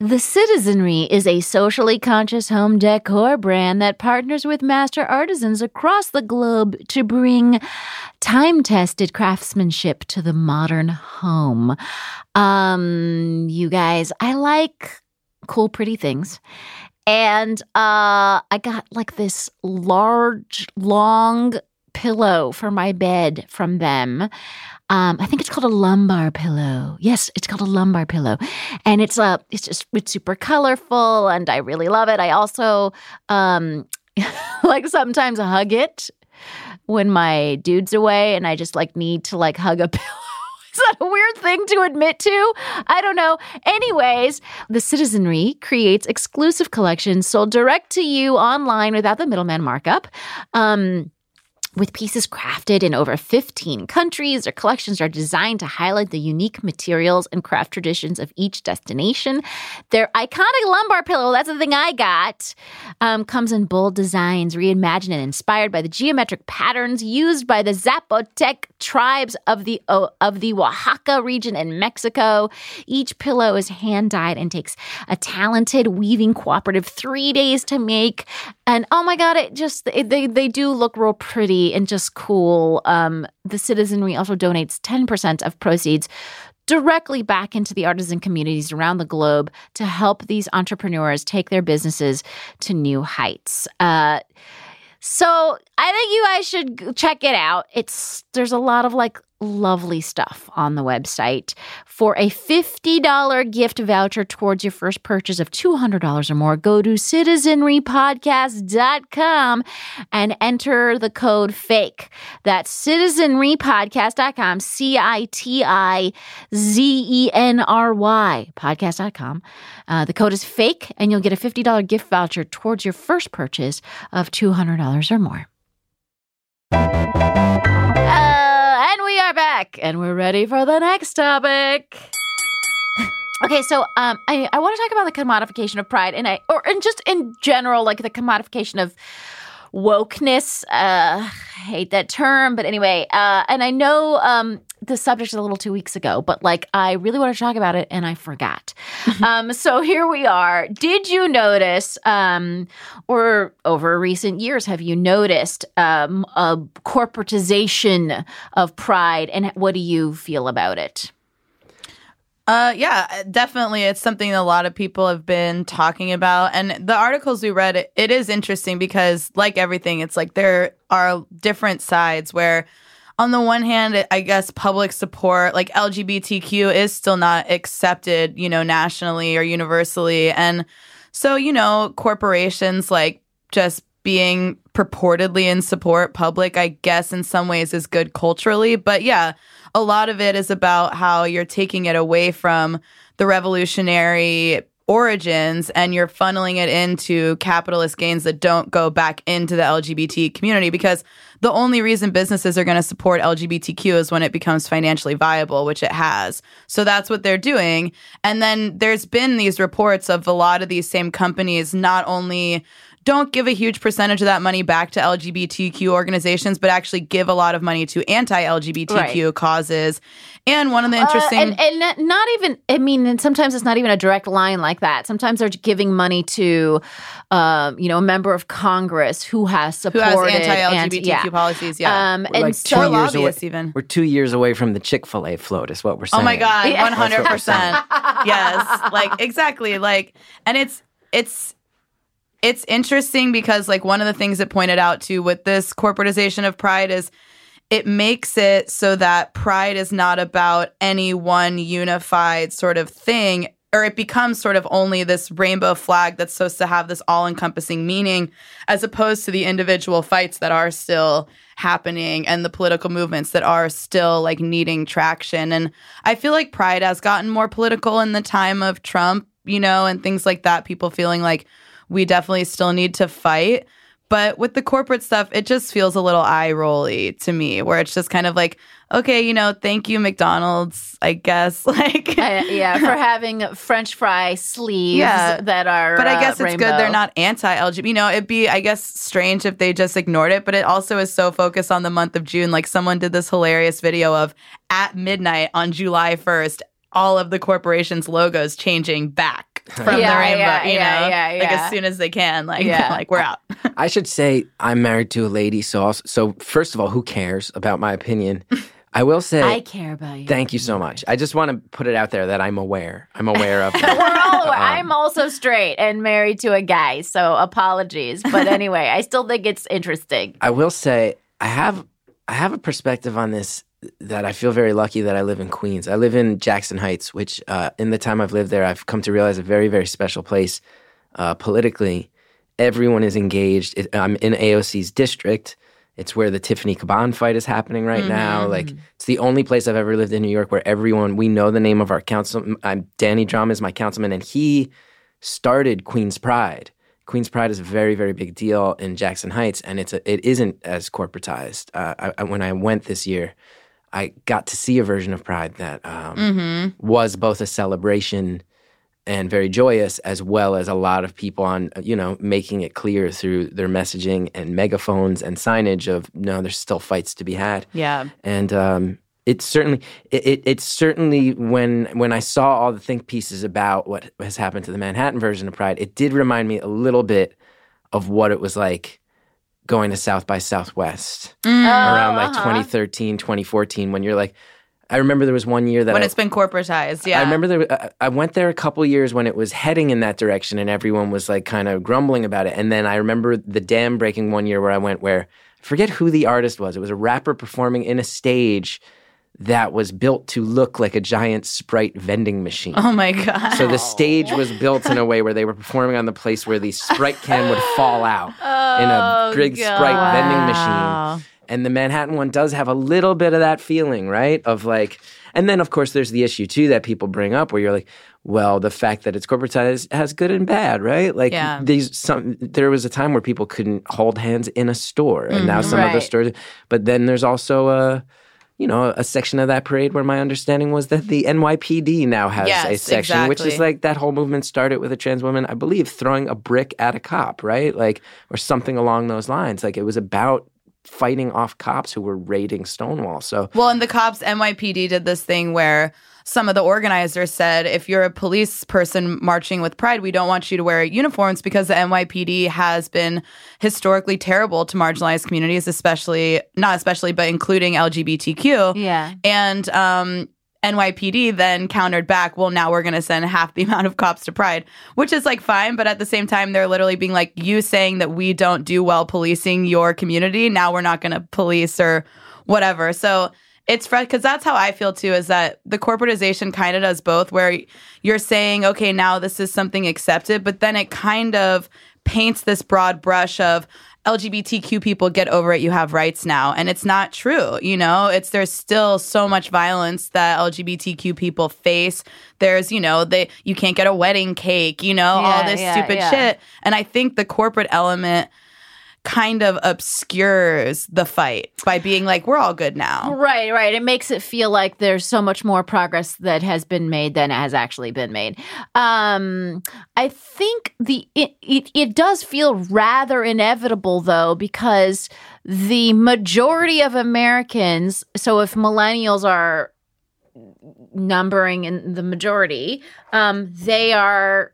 The Citizenry is a socially conscious home decor brand that partners with master artisans across the globe to bring time tested craftsmanship to the modern home. Um, you guys, I like cool, pretty things. And uh, I got like this large, long pillow for my bed from them. Um, I think it's called a lumbar pillow. Yes, it's called a lumbar pillow, and it's uh, it's just it's super colorful, and I really love it. I also um, [LAUGHS] like sometimes hug it when my dude's away, and I just like need to like hug a [LAUGHS] pillow. Is that a weird thing to admit to? I don't know. Anyways, the Citizenry creates exclusive collections sold direct to you online without the middleman markup. Um, with pieces crafted in over 15 countries, their collections are designed to highlight the unique materials and craft traditions of each destination. Their iconic lumbar pillow, that's the thing I got, um, comes in bold designs, reimagined and inspired by the geometric patterns used by the Zapotec tribes of the, of the Oaxaca region in Mexico. Each pillow is hand dyed and takes a talented weaving cooperative three days to make. And oh my God, it just, it, they, they do look real pretty and just cool. Um, the Citizenry also donates 10% of proceeds directly back into the artisan communities around the globe to help these entrepreneurs take their businesses to new heights. Uh, so I think you guys should check it out. It's there's a lot of like lovely stuff on the website. For a $50 gift voucher towards your first purchase of $200 or more, go to citizenrypodcast.com and enter the code FAKE. That's citizenrypodcast.com, C I T I Z E N R Y, podcast.com. Uh, the code is FAKE, and you'll get a $50 gift voucher towards your first purchase of $200 or more. Uh, we are back, and we're ready for the next topic. Okay, so um, I, I want to talk about the commodification of pride, and I or and just in general, like the commodification of wokeness. Uh, I hate that term, but anyway, uh, and I know um, the subject a little two weeks ago, but like I really wanted to talk about it and I forgot. [LAUGHS] um, so here we are. Did you notice, um, or over recent years, have you noticed um, a corporatization of pride, and what do you feel about it? Uh, yeah, definitely. It's something a lot of people have been talking about. And the articles we read, it, it is interesting because, like everything, it's like there are different sides where, on the one hand, I guess public support, like LGBTQ, is still not accepted, you know, nationally or universally. And so, you know, corporations like just being purportedly in support public, I guess, in some ways is good culturally. But yeah, a lot of it is about how you're taking it away from the revolutionary origins and you're funneling it into capitalist gains that don't go back into the LGBT community because the only reason businesses are going to support LGBTQ is when it becomes financially viable, which it has. So that's what they're doing. And then there's been these reports of a lot of these same companies not only don't give a huge percentage of that money back to LGBTQ organizations, but actually give a lot of money to anti-LGBTQ Right. causes. And one of the Uh, interesting and, and not- not even, I mean, and sometimes it's not even a direct line like that. Sometimes they're giving money to, um, you know, a member of Congress who has who supported has anti-LGBTQ anti- yeah. policies, yeah. Um, We're and like so, two or years away. even. We're two years away from the Chick Fil A float. Is what we're saying. Oh my god, Yeah. 100%. Yes, like exactly. Like, and it's it's it's interesting because like one of the things it pointed out to with this corporatization of pride is it makes it so that pride is not about any one unified sort of thing or it becomes sort of only this rainbow flag that's supposed to have this all-encompassing meaning as opposed to the individual fights that are still happening and the political movements that are still like needing traction. And i feel like pride has gotten more political in the time of trump you know and things like that people feeling like we definitely still need to fight but with the corporate stuff, it just feels a little eye rolly to me, where it's just kind of like, okay, you know, thank you, McDonald's, I guess. [LAUGHS] Like, Uh, yeah, for [LAUGHS] having French fry sleeves Yeah. that are. but I uh, guess it's good they're not anti LGBT. You know, it'd be, I guess, strange if they just ignored it, but it also is so focused on the month of June. Like, someone did this hilarious video of at midnight on July 1st, all of the corporation's logos changing back [LAUGHS] from Yeah, the rainbow, yeah, you know, yeah, yeah, like yeah. as soon as they can. Like, Yeah. [LAUGHS] like we're out. [LAUGHS] I should say I'm married to a lady, so also, so first of all, who cares about my opinion? I will say I care about you. thank you so much. I just want to put it out there that I'm aware. I'm aware of We're all aware. Um, I'm also straight and married to a guy, so apologies. But anyway, I still think it's interesting. I will say I have I have a perspective on this that I feel very lucky that I live in Queens. I live in Jackson Heights, which uh, in the time I've lived there, I've come to realize a very very special place uh, politically. Everyone is engaged. It, I'm in AOC's district. It's where the Tiffany Caban fight is happening right now. Like it's the only place I've ever lived in New York where everyone we know the name of our council. I'm Danny Dromm is my councilman, and he started Queen's Pride. Queen's Pride is a very, very big deal in Jackson Heights, and it's a, it isn't as corporatized. Uh, I, I, when I went this year, I got to see a version of Pride that um, was both a celebration and very joyous, as well as a lot of people on, you know, making it clear through their messaging and megaphones and signage of no, there's still fights to be had Yeah. and um, it's certainly it, it, it's certainly when when I saw all the think pieces about what has happened to the Manhattan version of Pride, it did remind me a little bit of what it was like going to South by Southwest around like uh-huh. 2013, 2014, when you're like, I remember there was one year that When I, it's been corporatized. Yeah. I remember there, I- I went there a couple years when it was heading in that direction, and everyone was like kind of grumbling about it. And then I remember the dam breaking one year where I went where I forget who the artist was. It was a rapper performing in a stage that was built to look like a giant sprite vending machine. Oh my god. So the stage was [LAUGHS] built in a way where they were performing on the place where the Sprite can would fall out in a oh, big Sprite vending machine. And the Manhattan one does have a little bit of that feeling, right? Of like, and then of course there's the issue too that people bring up where you're like, well, the fact that it's corporatized has good and bad, right? Like Yeah. these some there was a time where people couldn't hold hands in a store, and now mm-hmm. some of the stores. But then there's also a you know, a section of that parade where my understanding was that the NYPD now has a Yes, section, which is like that whole movement started with a trans woman, I believe, throwing a brick at a cop, right? Like, or something along those lines. Like, it was about fighting off cops who were raiding Stonewall. So, Well, and the cops, NYPD did this thing where some of the organizers said, if you're a police person marching with pride, we don't want you to wear uniforms because the NYPD has been historically terrible to marginalized communities, especially, not especially, but including LGBTQ. Yeah. And um, NYPD then countered back, well, now we're going to send [LAUGHS] half the amount of cops to Pride, which is like fine. But at the same time, they're literally being like, you saying that we don't do well policing your community. Now we're not going to police or whatever. So it's because that's how I feel too is that the corporatization kind of does both, where you're saying, okay, now this is something accepted, but then it kind of paints this broad brush of LGBTQ people get over it, you have rights now. And it's not true. You know, it's there's still so much violence that LGBTQ people face. There's, you know, they you can't get a wedding cake, you know, all this yeah, stupid yeah. shit. And I think the corporate element kind of obscures the fight by being like, we're all good now. Right, right. It makes it feel like there's so much more progress that has been made than has actually been made. Um, I think the it, it it does feel rather inevitable though because the majority of Americans. So if millennials are numbering in the majority, um, they are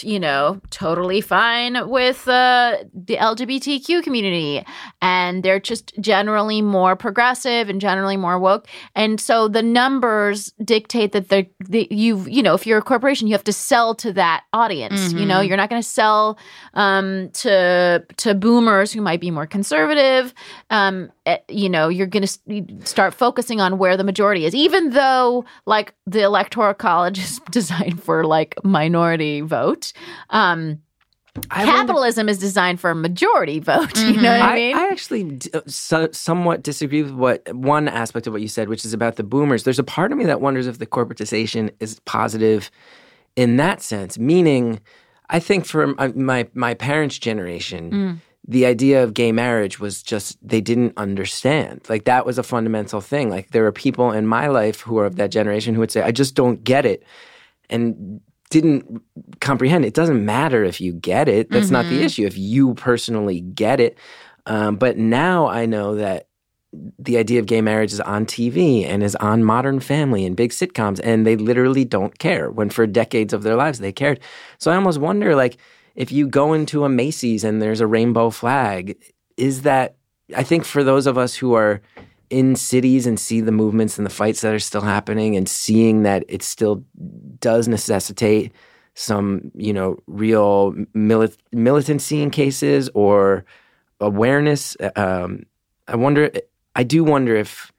you know, totally fine with uh, the LGBTQ community. And they're just generally more progressive and generally more woke. And so the numbers dictate that they're, that you, you know, if you're a corporation, you have to sell to that audience. You know, you're not going to sell um, to to boomers who might be more conservative. Um, eh, you know, you're going to start focusing on where the majority is, even though like the electoral college is [LAUGHS] designed for like minority vote. Um, I wonder- capitalism is designed for a majority vote. [LAUGHS] You know what I I, mean? I actually d- uh, so, somewhat disagree with what one aspect of what you said, which is about the boomers. There's a part of me that wonders if the corporatization is positive in that sense. Meaning, I think for my my, my parents' generation, the idea of gay marriage was just they didn't understand. Like that was a fundamental thing. Like there are people in my life who are of that generation who would say, "I just don't get it," and didn't comprehend. It doesn't matter if you get it. That's not the issue. If you personally get it. Um, but now I know that the idea of gay marriage is on TV and is on Modern Family and big sitcoms, and they literally don't care. When for decades of their lives they cared. So I almost wonder, like, if you go into a Macy's and there's a rainbow flag, is that? I think for those of us who are in cities and see the movements and the fights that are still happening, and seeing that it still does necessitate some, you know, real milit- militancy in cases or awareness. Um, I wonder. I do wonder if.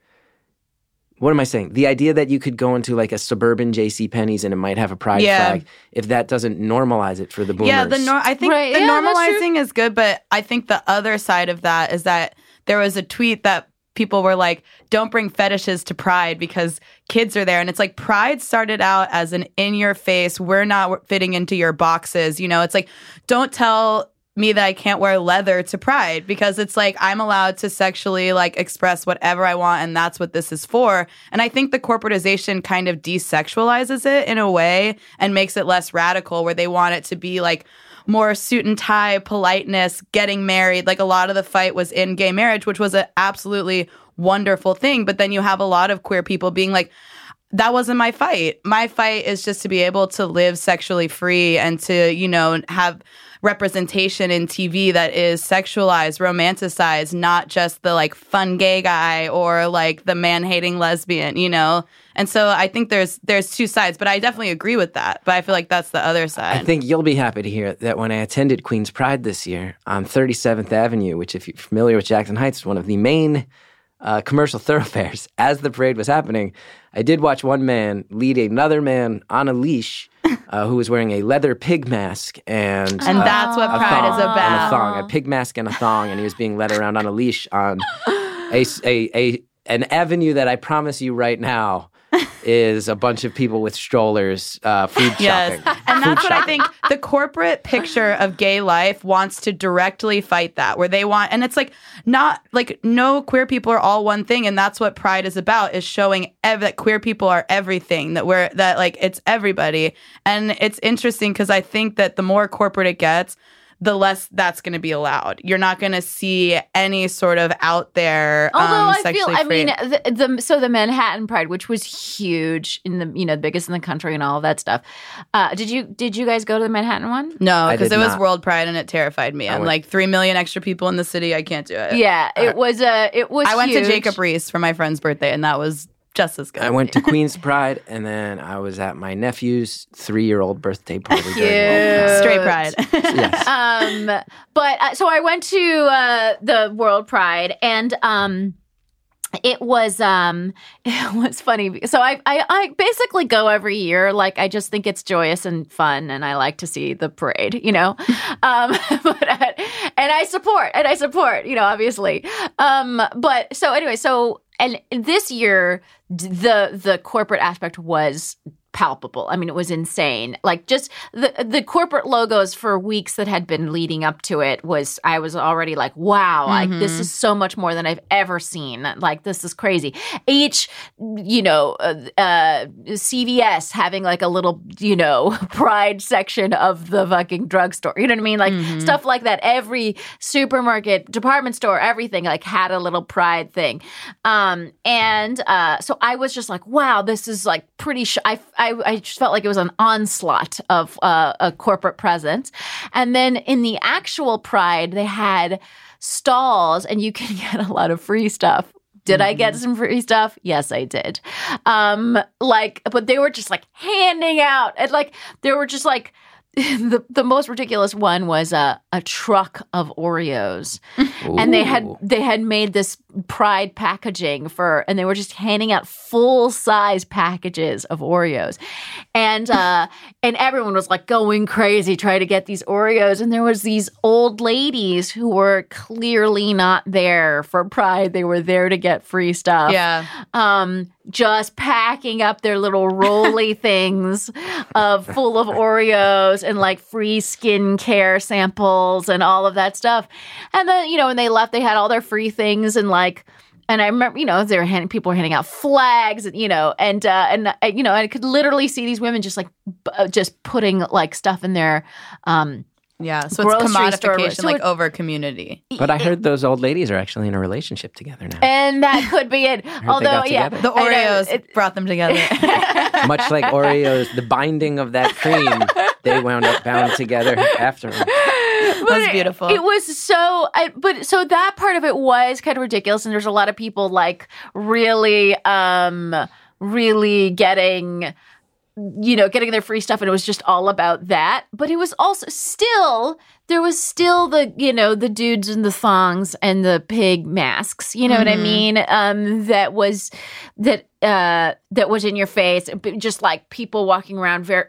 What am I saying? The idea that you could go into like a suburban J.C. Penney's and it might have a pride Yeah. flag, if that doesn't normalize it for the boomers. Yeah, the nor- I think Right, the yeah, normalizing is good, but I think the other side of that is that there was a tweet that people were like, "Don't bring fetishes to Pride because kids are there," and it's like Pride started out as an in-your-face, we're not fitting into your boxes. You know, it's like, don't tell me that I can't wear leather to Pride because it's like I'm allowed to sexually like express whatever I want and that's what this is for. And I think the corporatization kind of desexualizes it in a way and makes it less radical where they want it to be like more suit and tie, politeness, getting married. Like a lot of the fight was in gay marriage, which was an absolutely wonderful thing. But then you have a lot of queer people being like, that wasn't my fight. My fight is just to be able to live sexually free and to, you know, have representation in TV that is sexualized, romanticized, not just the like fun gay guy or like the man hating lesbian, you know? And so I think there's there's two sides, but I definitely agree with that. But I feel like that's the other side. I think you'll be happy to hear that when I attended Queen's Pride this year on 37th Avenue, which, if you're familiar with Jackson Heights, is one of the main uh, commercial [LAUGHS] thoroughfares, as the parade was happening, I did watch one man lead another man on a leash uh, who was wearing a leather pig mask and. and uh, that's what a pride is thong and a thong, a pig mask and a thong, and he was being led around on a leash on a, a, a an avenue that I promise you right now is a bunch of people with strollers, uh, food Yes. shopping. And that's what I think the corporate picture of gay life wants to directly fight that, where they want, and it's like not like no queer people are all one thing. And that's what pride is about is showing ev- that queer people are everything, that we're, that like it's everybody. And it's interesting because I think that the more corporate it gets, the less that's going to be allowed. You're not going to see any sort of out there. Although um, I feel, I free- mean, the, the so the Manhattan Pride, which was huge in the you know the biggest in the country and all of that stuff. Uh, did you did you guys go to the Manhattan one? no, because did it was. World Pride and it terrified me. I'm went- like three million extra people in the city. I can't do it. Yeah, it was a it was. I went to. Jacob Riis for my friend's birthday, and that was just as good. I went to [LAUGHS] Queen's Pride, and then I was at my nephew's three-year-old birthday party. during Straight pride. [LAUGHS] Yes. [LAUGHS] um but uh, so i went to uh the world pride and um it was um it was funny so I, I i basically go every year like i just think it's joyous and fun and i like to see the parade you know um but uh, and i support and i support you know obviously um but so anyway so and this year the the corporate aspect was palpable. I mean, it was insane. Like just the the corporate logos for weeks that had been leading up to it was I was already like, wow, like this is so much more than I've ever seen. Like this is crazy. Each, you know, uh, uh, CVS having like a little, you know, [LAUGHS] pride section of the fucking drugstore. You know what I mean? Like stuff like that. Every supermarket, department store, everything like had a little pride thing. Um, and uh, so I was just like, wow, this is like pretty. Sh- I, I I just felt like it was an onslaught of uh, a corporate presence. And then in the actual pride, they had stalls, and you can [LAUGHS] get a lot of free stuff. Did I get some free stuff? Yes, I did. Um, like, but they were just like handing out, and like there were just like [LAUGHS] the the most ridiculous one was a a truck of Oreos, and they had they had made this pride packaging for, and they were just handing out full size packages of Oreos, and uh, and everyone was like going crazy trying to get these Oreos, and there was these old ladies who were clearly not there for pride; they were there to get free stuff Yeah. um, just packing up their little roly [LAUGHS] things of full of Oreos and like free skincare samples and all of that stuff. And then, you know, when they left, they had all their free things and like and I remember, you know, they were handing people were handing out flags, and you know, and uh, and uh, you know, I could literally see these women just like b- uh, just putting like stuff in their um, Yeah. So it's Grocery store- commodification, so like it- over community. But I heard those old ladies are actually in a relationship together now. and that could be it. [LAUGHS] Although, yeah, together. The I know, Oreos it- brought them together. [LAUGHS] Much like Oreos, the binding of that cream, they wound up bound together after. That was beautiful. It was so, I, but so that part of it was kind of ridiculous, and there's a lot of people like really, um, really getting, you know, getting their free stuff, and it was just all about that. But it was also still there was still the you know the dudes in the thongs and the pig masks. You know what I mean? Um, that was that uh that was in your face, just like people walking around very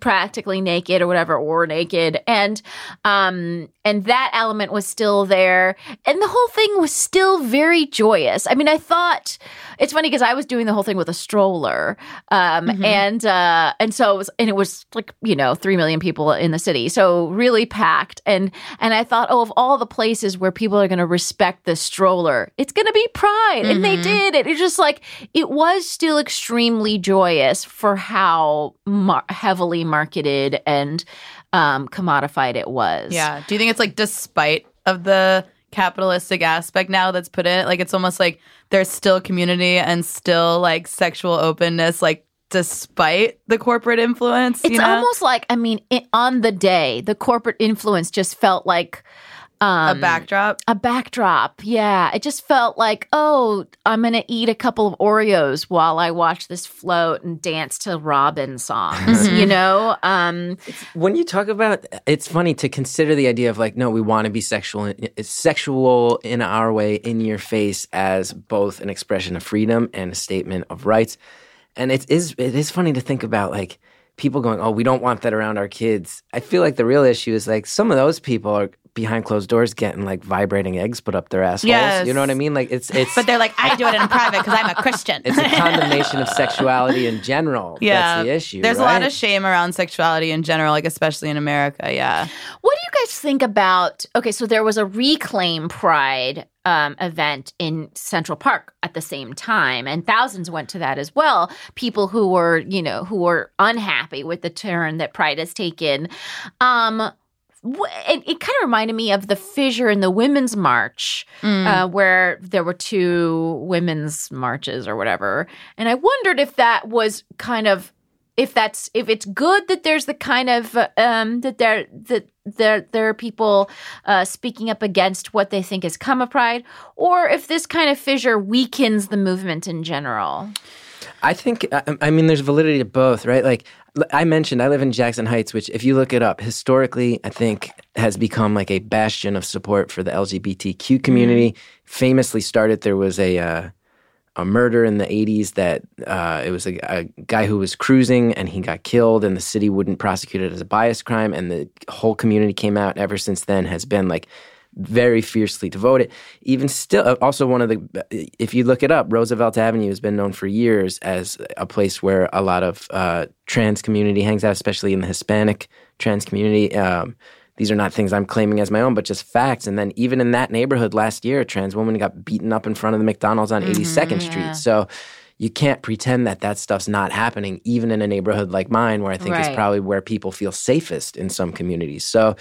practically naked or whatever or naked. And um and that element was still there and the whole thing was still very joyous. I mean i thought it's funny because i was doing the whole thing with a stroller um and uh and so it was and it was like you know 3 million people in the city so really packed and and i thought oh of all the places where people are going to respect the stroller it's going to be pride and they did it. It's just like it was still extremely joyous for how mar- heavily marketed and um, commodified it was. Yeah. Do you think it's like despite of the capitalistic aspect now that's put in it? Like it's almost like there's still community and still like sexual openness, like despite the corporate influence. It's you know? almost like I mean, it, on the day, the corporate influence just felt like a um, backdrop. A backdrop, yeah. It just felt like, oh, I'm gonna eat a couple of Oreos while I watch this float and dance to Robyn songs. you know, um, When you talk about, it's funny to consider the idea of like, no, we want to be sexual, sexual in our way, in your face, as both an expression of freedom and a statement of rights. And it is, it is funny to think about like people going, oh, we don't want that around our kids. I feel like the real issue is like some of those people are behind closed doors getting like vibrating eggs put up their assholes. Yes. You know what I mean? Like it's it's But they're like, I do it in [LAUGHS] private because I'm a Christian. it's a condemnation of [LAUGHS] sexuality in general. yeah, That's the issue. There's a lot of shame around sexuality in general, like especially in America. Yeah. What do you guys think about? Okay, so there was a Reclaim Pride um, event in Central Park at the same time, and thousands went to that as well. People who were, you know, who were unhappy with the turn that Pride has taken. Um, wh- it, it kind of reminded me of the fissure in the women's march uh, where there were two women's marches or whatever. And i wondered if that was kind of if that's if it's good that there's the kind of uh, um that there that there there are people uh speaking up against what they think has come of pride or if this kind of fissure weakens the movement in general I think, I, I mean, there's validity to both, right? Like I mentioned, I live in Jackson Heights, which, if you look it up, historically, I think has become like a bastion of support for the LGBTQ community. Famously started, there was a, uh, a murder in the 80s that uh, it was a, a guy who was cruising and he got killed, and the city wouldn't prosecute it as a bias crime. And the whole community came out. Ever since then, has been like very fiercely devoted. Even still, uh, also one of the, if you look it up, Roosevelt Avenue has been known for years as a place where a lot of uh, trans community hangs out, especially in the Hispanic trans community. Um, these are not things I'm claiming as my own, but just facts. And then even in that neighborhood last year, a trans woman got beaten up in front of the McDonald's on 82nd Street. So you can't pretend that that stuff's not happening, even in a neighborhood like mine, where I think Right. is probably where people feel safest in some communities. So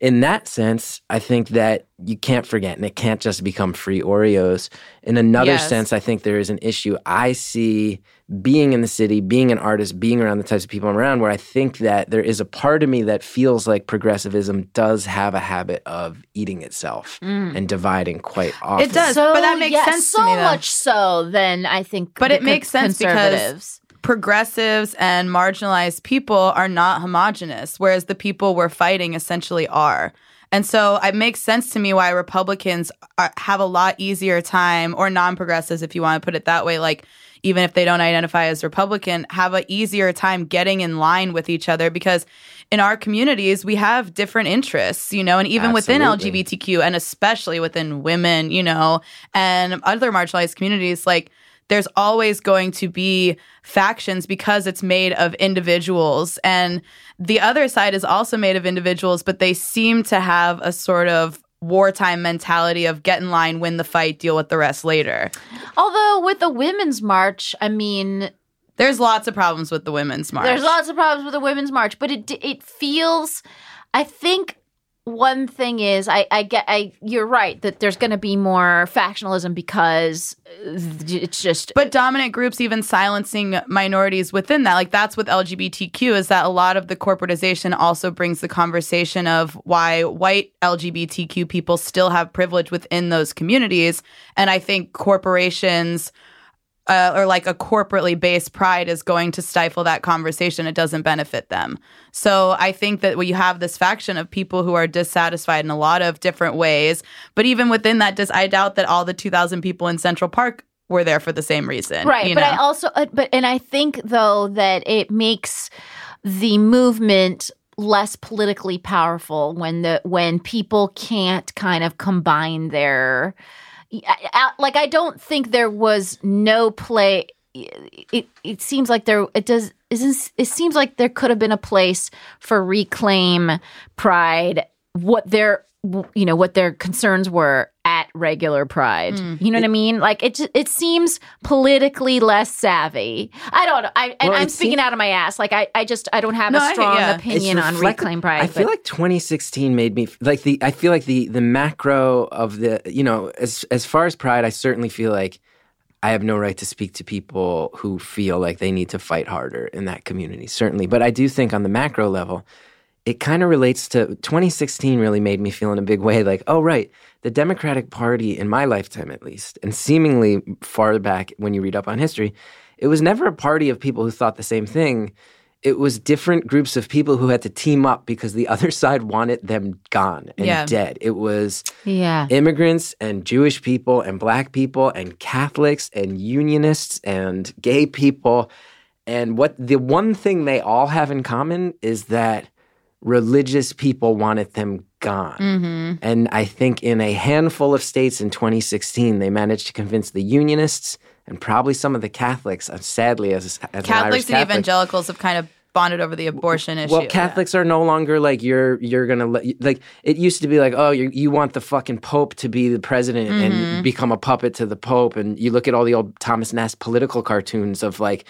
in that sense, I think that you can't forget, and it can't just become free Oreos. In another Yes. sense, I think there is an issue I see being in the city, being an artist, being around the types of people I'm around, where I think that there is a part of me that feels like progressivism does have a habit of eating itself mm. and dividing quite often. It does. but that makes yeah, sense to so me, much so. Then I think, But it makes sense because conservatives. Progressives and marginalized people are not homogenous, whereas the people we're fighting essentially are. And so it makes sense to me why Republicans are, have a lot easier time, or non progressives, if you want to put it that way, like even if they don't identify as Republican, have an easier time getting in line with each other because in our communities, we have different interests, you know, and even within LGBTQ and especially within women, you know, and other marginalized communities, like there's always going to be factions because it's made of individuals. And the other side is also made of individuals, but they seem to have a sort of wartime mentality of get in line, win the fight, deal with the rest later. Although with the women's march, I mean, There's lots of problems with the women's march. There's lots of problems with the women's march, but it it feels. I think one thing is I I get I you're right that there's going to be more factionalism because uh, it's just but dominant groups even silencing minorities within that like that's with lgbtq is that a lot of the corporatization also brings the conversation of why white lgbtq people still have privilege within those communities. And i think corporations uh, or like a corporately based pride is going to stifle that conversation. It doesn't benefit them. So I think that when you have this faction of people who are dissatisfied in a lot of different ways, but even within that, dis- I doubt that all the 2,000 people in Central Park were there for the same reason. right. you But I also uh, but and I think though that it makes the movement less politically powerful when the when people can't kind of combine their like I don't think there was no play. It it seems like there it does isn't it seems like there could have been a place for reclaim pride what their you know what their concerns were at regular pride Mm. you know what i mean like it it seems politically less savvy i don't know i and Well, i'm speaking seem- out of my ass like i i just i don't have No, a I- strong yeah. Opinion on reclaim pride I feel like 2016 made me like the. I feel like the the macro of the you know as as far as pride, I certainly feel like I have no right to speak to people who feel like they need to fight harder in that community. Certainly, but I do think on the macro level, it kind of relates to 2016. Really made me feel in a big way like, oh right, the Democratic Party in my lifetime at least, and seemingly far back when you read up on history, it was never a party of people who thought the same thing it was different groups of people who had to team up because the [LAUGHS] other side wanted them gone and Yeah. dead. It was yeah immigrants and Jewish people and black people and Catholics and unionists and gay people. And what the one thing they all have in common is that religious people wanted them gone. Mm-hmm. And I think in a handful of states in 2016, they managed to convince the unionists and probably some of the Catholics, uh, sadly, as, as Catholics and Catholic, evangelicals have kind of bonded over the abortion issue. well, Catholics are no longer like you're you're gonna let like it used to be like oh you you want the fucking Pope to be the president Mm-hmm. and become a puppet to the Pope and you look at all the old Thomas Nast political cartoons of like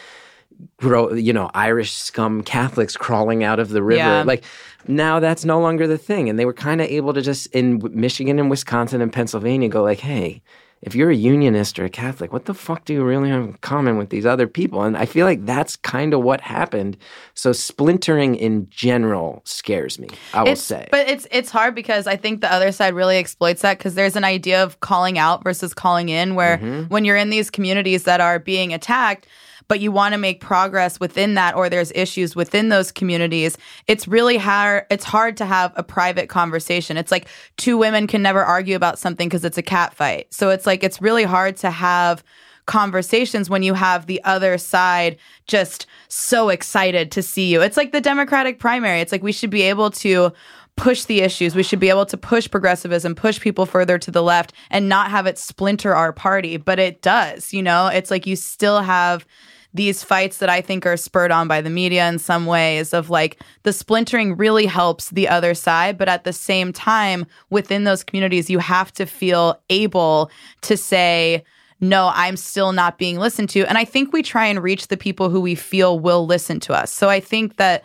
grow you know Irish scum Catholics crawling out of the river Yeah. like now that's no longer the thing and they were kind of able to just in Michigan and Wisconsin and Pennsylvania go like hey if you're a unionist or a Catholic, what the fuck do you really have in common with these other people? And I feel like that's kind of what happened. So splintering in general scares me, I will it's, say. But it's it's hard because I think the other side really exploits that because there's an idea of calling out versus calling in, where Mm-hmm. when you're in these communities that are being attacked, but you want to make progress within that, or there's issues within those communities, it's really hard. It's hard to have a private conversation. It's like two women can never argue about something because it's a cat fight. So it's like it's really hard to have conversations when you have the other side just so excited to see you. It's like the Democratic primary. It's like we should be able to push the issues. We should be able to push progressivism, push people further to the left, and not have it splinter our party. But it does, you know? It's like you still have these fights that I think are spurred on by the media in some ways of like the splintering really helps the other side, but at the same time, within those communities, you have to feel able to say, no, I'm still not being listened to. And I think we try and reach the people who we feel will listen to us. So I think that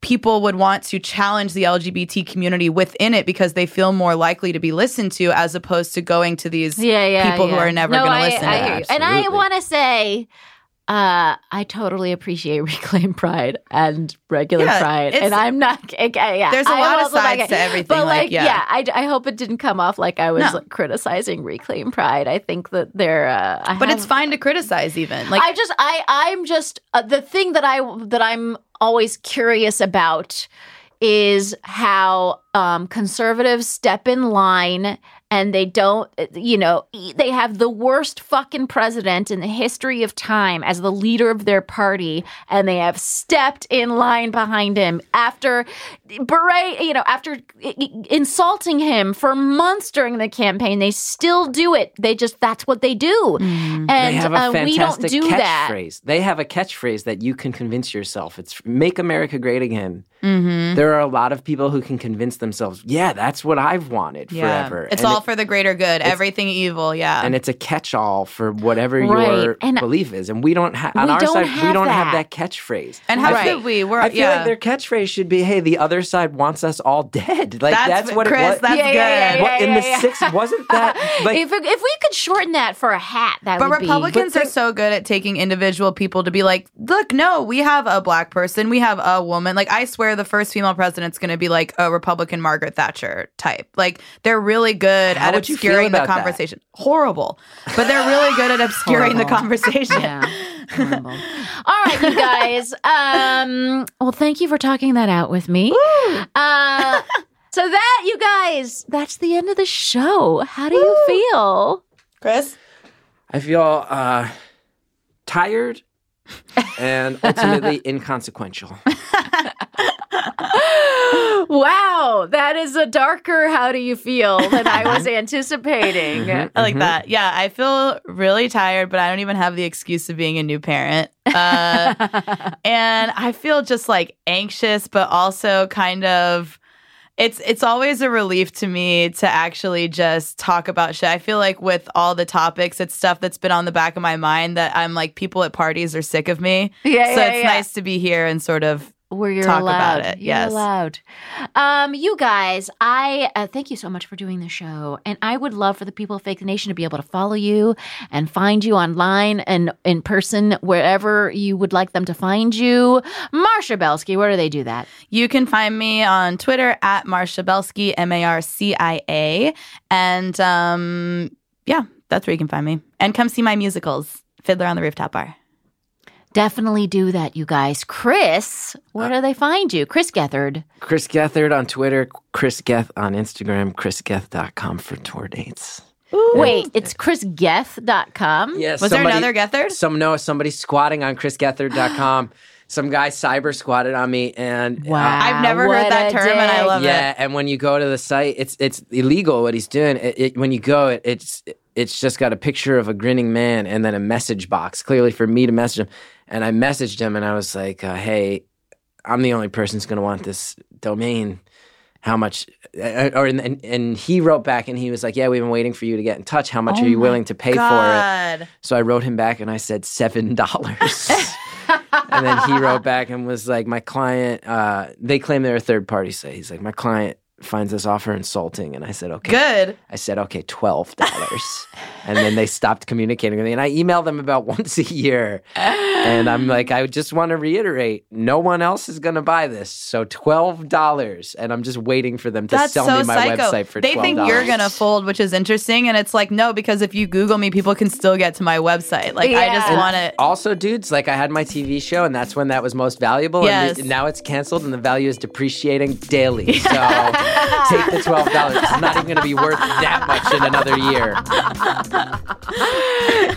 people would want to challenge the LGBT community within it because they feel more likely to be listened to as opposed to going to these yeah, yeah, people who are never No, going to listen. I to you. And I want to say, uh, I totally appreciate [LAUGHS] Reclaim Pride and regular Yeah, Pride, and I'm not. [LAUGHS] Okay, yeah, There's a I lot of also like sides to everything, But like, like, yeah. I, I hope it didn't come off like I was No. like, criticizing Reclaim Pride. I think that they're. Uh, I But have- it's fine to criticize even. Like I just I I'm just uh, the thing that I that I'm always curious about is how um, conservatives step in line and they don't uh, you know they have the worst fucking president in the history of time as the leader of their party and they have stepped in line behind him after berate you know after i- i- insulting him for months during the campaign they still do it they just that's what they do and they have a uh, we don't fantastic do that catchphrase. They have a catchphrase that you can convince yourself. It's "Make America Great Again." Mm-hmm. There are a lot of people who can convince themselves, "Yeah, that's what I've wanted yeah. forever." It's And all it- for the greater good. Everything evil, yeah. and it's a catch-all for whatever Right. your And- belief is. And we don't have on We our don't side. we don't have that. that catchphrase. And how Right. should we? We're I feel yeah. like their catchphrase should be, "Hey, the other side wants us all dead." Like That's- that's, what Chris, it was. that's Yeah, yeah, good. yeah, What, in the yeah. six wasn't that [LAUGHS] like if if we could shorten that for a hat, that But would Republicans be. are so good at taking individual people to be like, look, no, we have a black person, we have a woman. Like, I swear the first female president's going to be like a Republican Margaret Thatcher type. Like, they're really good How at would you feel obscuring the about that? conversation. Horrible. But they're really good at [LAUGHS] obscuring the Horrible. conversation. Yeah. Horrible. [LAUGHS] All right, you guys. Um, well, thank you for talking that out with me. Uh, [LAUGHS] so that you guys, that's the end of the show. How do you feel? Chris? I feel uh, tired and ultimately [LAUGHS] inconsequential. [GASPS] Wow, that is a darker how do you feel than I was [LAUGHS] anticipating. I like that. Yeah, I feel really tired, but I don't even have the excuse of being a new parent. Uh, [LAUGHS] and I feel just like anxious, but also kind of. It's it's always a relief to me to actually just talk about shit. I feel like with all the topics, it's stuff that's been on the back of my mind that I'm like people at parties are sick of me. Yeah, so yeah, it's yeah. nice to be here and sort of where you're talk allowed. about it, You're yes. allowed. Um, you guys, I uh, thank you so much for doing the show, and I would love for the people of Fake the Nation to be able to follow you and find you online and in person wherever you would like them to find you. Marcia Belsky, where do they do that? You can find me on Twitter at Marcia Belsky, M A R C I A. And um, yeah, that's where you can find me. And come see my musicals, Fiddler on the Rooftop Bar. Definitely do that, you guys. Chris, where do they find you? Chris Gethard. Chris Gethard on Twitter, Chris Geth on Instagram, chrisgeth.com for tour dates. Wait, it's chrisgeth.com. Yes. Was there another Gethard? Some no, somebody squatting on chrisgethard.com. [GASPS] some guy cyber squatted on me and uh, Wow. I've never what heard that a term and I love yeah, it. Yeah, and when you go to the site, it's it's illegal what he's doing. It, it, when you go, it, it's it's just got a picture of a grinning man and then a message box, clearly for me to message him. And I messaged him and I was like, uh, "Hey, I'm the only person who's going to want this domain. How much?" Or and, and he wrote back and he was like, "Yeah, we've been waiting for you to get in touch. How much Oh are you willing to pay for it?" So I wrote him back and I said seven dollars. and then he wrote back and was like, "My client, uh, they claim they're a third party site. He's like, my client finds this offer insulting." And I said, "Okay." Good. I said, "Okay, twelve dollars." [LAUGHS] and then they stopped communicating with me. And I email them about [LAUGHS] once a year. And I'm like, I just want to reiterate, no one else is going to buy this. So twelve dollars, and I'm just waiting for them to That's sell so me my psycho. website for. they $12. think you're gonna fold, which is interesting, and it's like no, because if you Google me, people can still get to my website. Like I just Yeah. want it. Also, dudes, like I had my TV show, and that's when that was most valuable. Yes. And now it's canceled, and the value is depreciating daily. So [LAUGHS] [LAUGHS] take the twelve dollars. It's not even going to be worth that much in another year.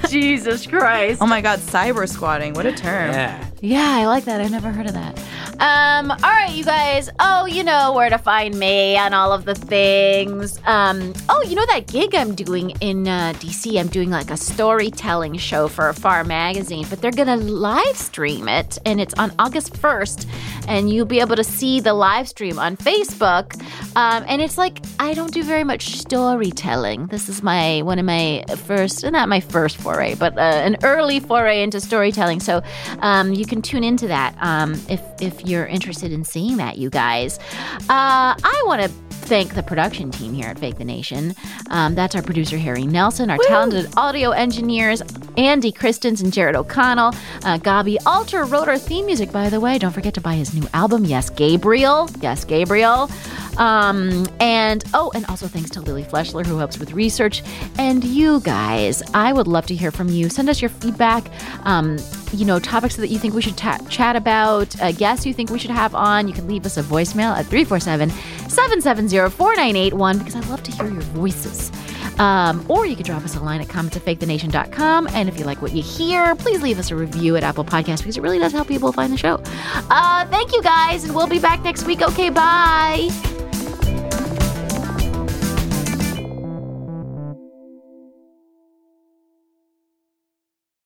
[LAUGHS] Jesus Christ. Oh my God, cyber squatting! What a term. Yeah. Yeah, I like that. I've never heard of that. Um, all right, you guys. Oh, you know where to find me on all of the things. Um, oh, you know that gig I'm doing in uh, DC? I'm doing like a storytelling show for Afar Magazine, but they're gonna live stream it, and it's on August 1st, and you'll be able to see the live stream on Facebook. Um, and it's like I don't do very much storytelling. This is my one of my first, not my first foray, but uh, an early foray into storytelling. So um, you can tune into that um, if if you're interested in seeing that, you guys. Uh, I want to thank the production team here at Fake the Nation. Um, that's our producer, Harry Nelson, our talented audio engineers, Andy Christens and Jared O'Connell. Uh, Gabi Alter wrote our theme music, by the way. Don't forget to buy his new album, Yes, Gabriel. Yes, Gabriel. Um, and oh, and also thanks to Lily Fleshler, who helps with research. And you guys, I would love to hear from you. Send us your feedback. Um, you know, topics that you think we should ta- chat about, uh, guests you think we should have on. You can leave us a voicemail at 347 770 4981 because I love to hear your voices. Um, or you could drop us a line at comments at fakethenation.com. And if you like what you hear, please leave us a review at Apple Podcasts because it really does help people find the show. Uh, thank you guys, and we'll be back next week. Okay, bye.